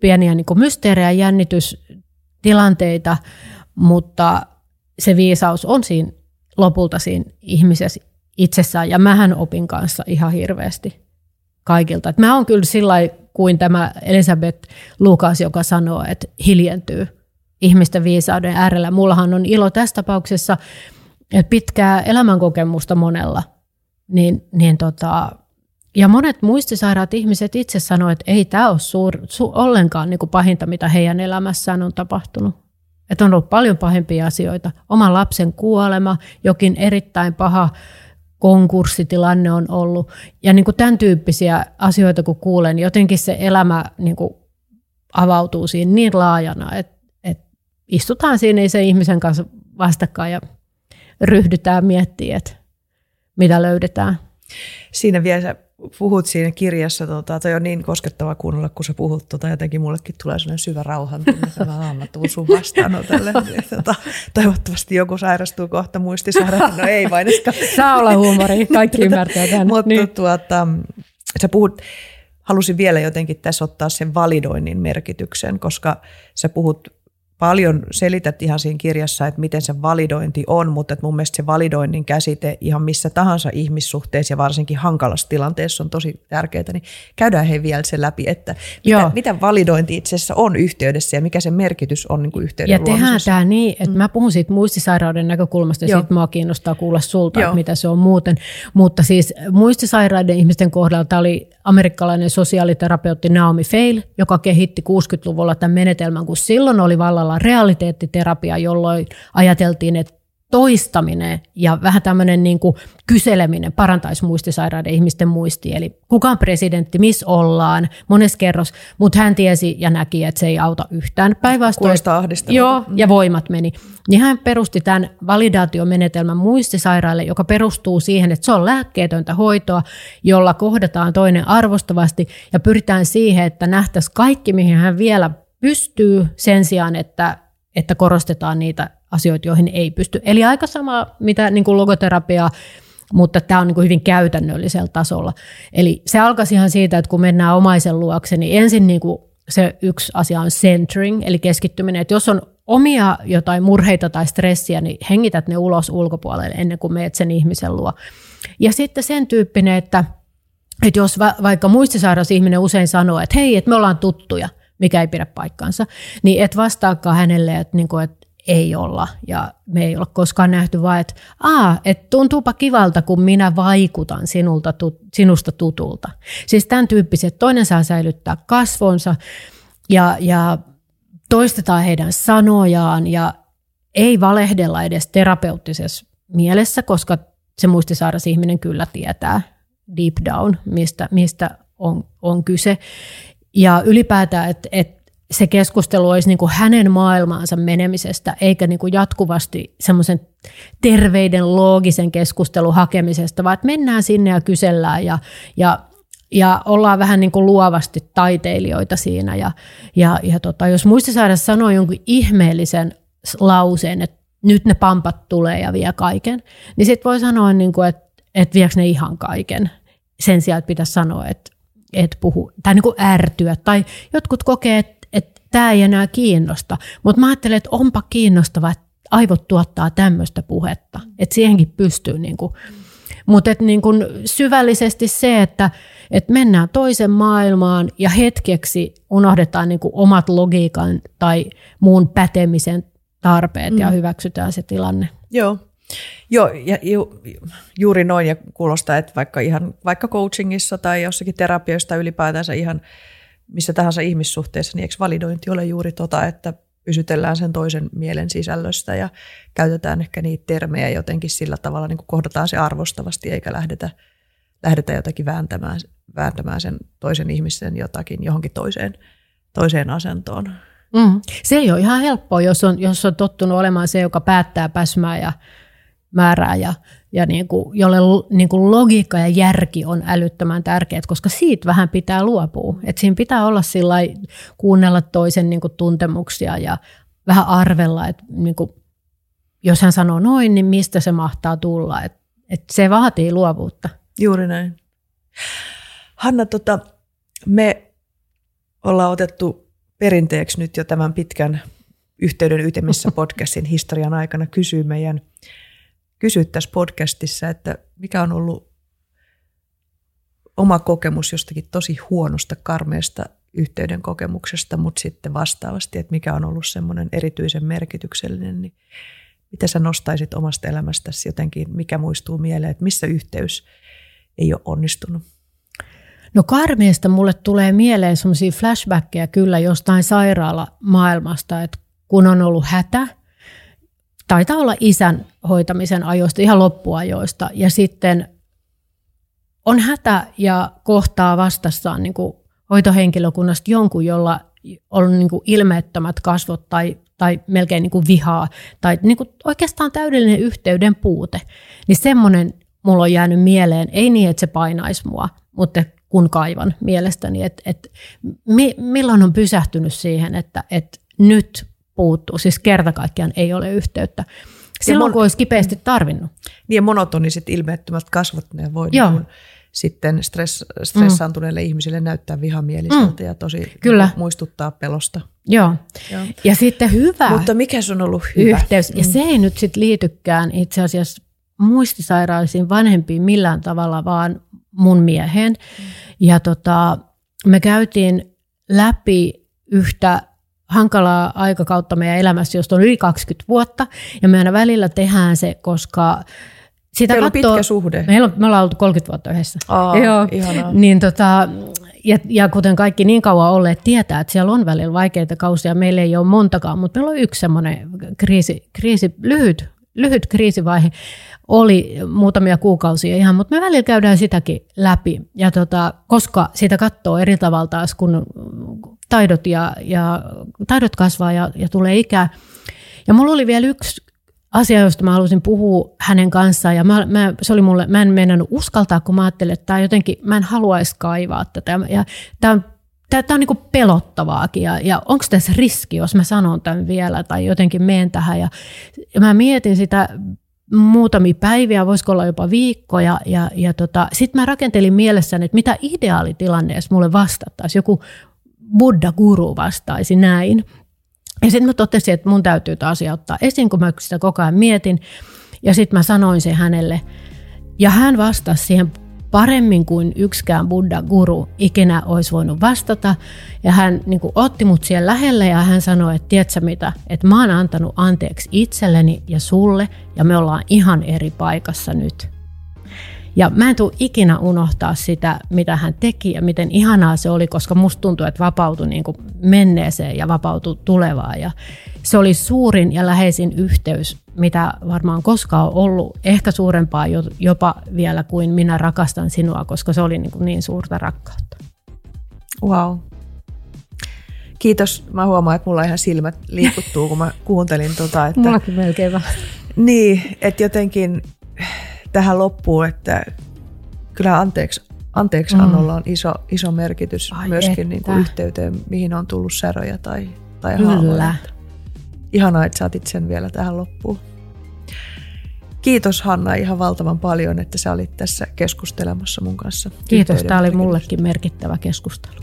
S2: pieniä niin mysteerejä, jännitystilanteita, mutta se viisaus on siinä lopulta siinä ihmisessä itsessään. Ja mähän opin kanssa ihan hirveästi kaikilta. Et mä oon kyllä sillä kuin tämä Elisabeth Lukas, joka sanoo, että hiljentyy ihmisten viisauden äärellä. Mullahan on ilo tässä tapauksessa, pitkää elämänkokemusta monella, niin, niin tota, ja monet muistisairaat ihmiset itse sanoivat, että ei tämä ole suur, su, ollenkaan niin kuin pahinta, mitä heidän elämässään on tapahtunut. Että on ollut paljon pahempia asioita. Oman lapsen kuolema, jokin erittäin paha konkurssitilanne on ollut. Ja niin kuin tämän tyyppisiä asioita kun kuulen, niin jotenkin se elämä niin kuin avautuu siinä niin laajana, että, että istutaan siinä sen ihmisen kanssa vastakkain ja ryhdytään miettimään, että mitä löydetään.
S1: Siinä vielä puhut siinä kirjassa, tota, toi on niin koskettava kuunnella, kun sä puhut, tota, jotenkin mullekin tulee sellainen syvä rauhan tunne, että mä tuun sun vastaanotolle. Tota, toivottavasti joku sairastuu kohta muistisairaan. No ei vain.
S2: Saa olla huumori, kaikki ymmärtää tämän.
S1: Mutta niin. tuota, sä puhut, halusin vielä jotenkin tässä ottaa sen validoinnin merkityksen, koska sä puhut paljon selität ihan siinä kirjassa, että miten se validointi on, mutta että mun mielestä se validoinnin käsite ihan missä tahansa ihmissuhteessa ja varsinkin hankalassa tilanteessa on tosi tärkeää, niin käydään he vielä se läpi, että mitä, mitä validointi itse asiassa on yhteydessä ja mikä se merkitys on niin kuin yhteyden
S2: Ja tehdään tämä niin, että mm. mä puhun siitä muistisairauden näkökulmasta ja sitten mua kiinnostaa kuulla sulta, että mitä se on muuten, mutta siis muistisairaiden ihmisten kohdalla tämä oli amerikkalainen sosiaaliterapeutti Naomi Feil, joka kehitti 60-luvulla tämän menetelmän, kun silloin oli vallalla realiteettiterapia, jolloin ajateltiin, että toistaminen ja vähän tämmöinen niin kuin kyseleminen parantaisi muistisairaiden ihmisten muistia. Eli kuka on presidentti, missä ollaan, monessa kerros, mutta hän tiesi ja näki, että se ei auta yhtään.
S1: Päinvastoin.
S2: Joo, ja voimat meni. Niin hän perusti tämän validaatiomenetelmän muistisairaille, joka perustuu siihen, että se on lääkkeetöntä hoitoa, jolla kohdataan toinen arvostavasti ja pyritään siihen, että nähtäisiin kaikki, mihin hän vielä pystyy sen sijaan, että, että korostetaan niitä asioita, joihin ei pysty. Eli aika sama, mitä niin kuin logoterapia, mutta tämä on niin kuin hyvin käytännöllisellä tasolla. Eli se alkaisi ihan siitä, että kun mennään omaisen luokse, niin ensin niin kuin se yksi asia on centering, eli keskittyminen, että jos on omia jotain murheita tai stressiä, niin hengität ne ulos ulkopuolelle ennen kuin meet sen ihmisen luo. Ja sitten sen tyyppinen, että, että jos va, vaikka muistisairas ihminen usein sanoo, että hei, että me ollaan tuttuja, mikä ei pidä paikkaansa, niin et vastaakaan hänelle, että, niin kuin, että ei olla ja me ei ole koskaan nähty vaan, että, Aa, että tuntuupa kivalta, kun minä vaikutan sinulta, tu, sinusta tutulta. Siis tämän tyyppiset, toinen saa säilyttää kasvonsa ja, ja toistetaan heidän sanojaan ja ei valehdella edes terapeuttisessa mielessä, koska se muistisairas ihminen kyllä tietää deep down, mistä, mistä on, on kyse. Ja ylipäätään, että et se keskustelu olisi niin kuin hänen maailmaansa menemisestä, eikä niin kuin jatkuvasti semmoisen terveiden loogisen keskustelun hakemisesta, vaan että mennään sinne ja kysellään ja, ja, ja ollaan vähän niin kuin luovasti taiteilijoita siinä. Ja, ja, ja tota, jos muistisairas sanoo jonkun ihmeellisen lauseen, että nyt ne pampat tulee ja vie kaiken, niin sitten voi sanoa, niin kuin, että, että viekö ne ihan kaiken sen sijaan, että pitäisi sanoa, että, että puhu, tai niin kuin ärtyä. Tai jotkut kokee, että, että tämä ei enää kiinnosta, mutta mä ajattelen, että onpa kiinnostavaa, että aivot tuottaa tämmöistä puhetta, että siihenkin pystyy niin kuin, mutta et niin kun syvällisesti se, että et mennään toisen maailmaan ja hetkeksi unohdetaan niin omat logiikan tai muun pätemisen tarpeet mm. ja hyväksytään se tilanne.
S1: Joo, Joo, ja ju, juuri noin ja kuulostaa, että vaikka, ihan, vaikka coachingissa tai jossakin terapioista ylipäätänsä ihan missä tahansa ihmissuhteessa, niin eikö validointi ole juuri tota, että pysytellään sen toisen mielen sisällöstä ja käytetään ehkä niitä termejä jotenkin sillä tavalla, niin kuin kohdataan se arvostavasti eikä lähdetä, lähdetä jotakin vääntämään, vääntämään sen toisen ihmisen jotakin johonkin toiseen, toiseen asentoon.
S2: Mm. Se ei ole ihan helppoa, jos on, jos on tottunut olemaan se, joka päättää päsmää ja määrää ja, ja niin kuin, jolle niin kuin logiikka ja järki on älyttömän tärkeät, koska siitä vähän pitää luopua. Et siinä pitää olla sillä kuunnella toisen niin kuin tuntemuksia ja vähän arvella, että niin kuin, jos hän sanoo noin, niin mistä se mahtaa tulla. Et, et se vaatii luovuutta.
S1: Juuri näin. Hanna, tota, me ollaan otettu perinteeksi nyt jo tämän pitkän yhteyden ytimissä podcastin historian aikana kysyä meidän – kysyä tässä podcastissa, että mikä on ollut oma kokemus jostakin tosi huonosta, karmeesta yhteyden kokemuksesta, mutta sitten vastaavasti, että mikä on ollut semmoinen erityisen merkityksellinen, niin mitä sä nostaisit omasta elämästäsi jotenkin, mikä muistuu mieleen, että missä yhteys ei ole onnistunut?
S2: No karmeesta mulle tulee mieleen semmoisia flashbackkejä kyllä jostain sairaalamaailmasta, että kun on ollut hätä – taitaa olla isän hoitamisen ajoista, ihan loppuajoista. Ja sitten on hätä ja kohtaa vastassaan niin kuin hoitohenkilökunnasta jonkun, jolla on niin kuin ilmeettömät kasvot tai, tai melkein niin kuin vihaa tai niin kuin oikeastaan täydellinen yhteyden puute. Niin semmoinen mulla on jäänyt mieleen, ei niin, että se painaisi mua, mutta kun kaivan mielestäni, että, että milloin on pysähtynyt siihen, että, että nyt puuttuu. Siis kerta kaikkiaan ei ole yhteyttä. Silloin, mon- kun olisi kipeästi tarvinnut.
S1: Niin ja monotoniset ilmeettömät kasvot, ne voi Joo. Niin sitten stress, stressaantuneille mm. ihmisille näyttää vihamieliseltä mm. ja tosi Kyllä. muistuttaa pelosta.
S2: Joo. Joo. Ja sitten hyvä
S1: Mutta mikä sun on ollut hyvä?
S2: Yhteys. Ja mm. se ei nyt sitten liitykään itse asiassa muistisairaisiin vanhempiin millään tavalla, vaan mun mieheen. Mm. Ja tota, me käytiin läpi yhtä hankalaa aikakautta meidän elämässä, josta on yli 20 vuotta, ja me aina välillä tehdään se, koska
S1: sitä Teillä katsoo, on pitkä suhde.
S2: Meillä on, me ollaan oltu 30 vuotta yhdessä.
S1: Aa, Joo. Ihanaa.
S2: Niin tota, ja, ja kuten kaikki niin kauan olleet tietää, että siellä on välillä vaikeita kausia, meillä ei ole montakaan, mutta meillä on yksi semmoinen kriisi, kriisi lyhyt, lyhyt kriisivaihe oli muutamia kuukausia ihan, mutta me välillä käydään sitäkin läpi. Ja tota, koska sitä katsoo eri tavalla taas, kun taidot, ja, ja, taidot kasvaa ja, ja tulee ikää. Ja mulla oli vielä yksi asia, josta mä halusin puhua hänen kanssaan. Ja mä, mä, se oli mulle, mä en mennyt uskaltaa, kun mä ajattelin, että tämä jotenkin, mä en haluaisi kaivaa tätä. Ja tämä on Tämä on niin pelottavaakin ja, ja onko tässä riski, jos mä sanon tämän vielä tai jotenkin menen tähän. Ja, ja mä mietin sitä muutamia päiviä, voisiko olla jopa viikkoja. Ja, ja tota, sitten mä rakentelin mielessäni, että mitä ideaalitilanne, jos mulle vastattaisiin. Joku Buddha-guru vastaisi näin. Ja sitten mä totesin, että mun täytyy taas ottaa esiin, kun mä sitä koko ajan mietin. Ja sitten mä sanoin se hänelle. Ja hän vastasi siihen paremmin kuin yksikään Buddha-guru ikinä olisi voinut vastata. Ja hän niin kuin, otti mut siellä lähelle ja hän sanoi, että tiedätkö mitä, että mä oon antanut anteeksi itselleni ja sulle ja me ollaan ihan eri paikassa nyt. Ja mä en tule ikinä unohtaa sitä, mitä hän teki ja miten ihanaa se oli, koska musta tuntuu, että vapautui niin kuin menneeseen ja vapautui tulevaan. Ja se oli suurin ja läheisin yhteys, mitä varmaan koskaan on ollut. Ehkä suurempaa jopa vielä kuin minä rakastan sinua, koska se oli niin, kuin niin suurta rakkautta.
S1: Wow. Kiitos. Mä huomaan, että mulla ihan silmät liikuttuu, kun mä kuuntelin tota. Että,
S2: Mullakin melkein vähän.
S1: Niin, että jotenkin tähän loppuun, että kyllä anteeksi, anteeksi mm. annolla on iso, iso merkitys Ai myöskin niin kuin yhteyteen, mihin on tullut säröjä tai, tai
S2: Kyllä.
S1: Ihanaa, että saatit sen vielä tähän loppuun. Kiitos Hanna ihan valtavan paljon, että sä olit tässä keskustelemassa mun kanssa.
S2: Kiitos, tämä oli mullekin merkittävä keskustelu.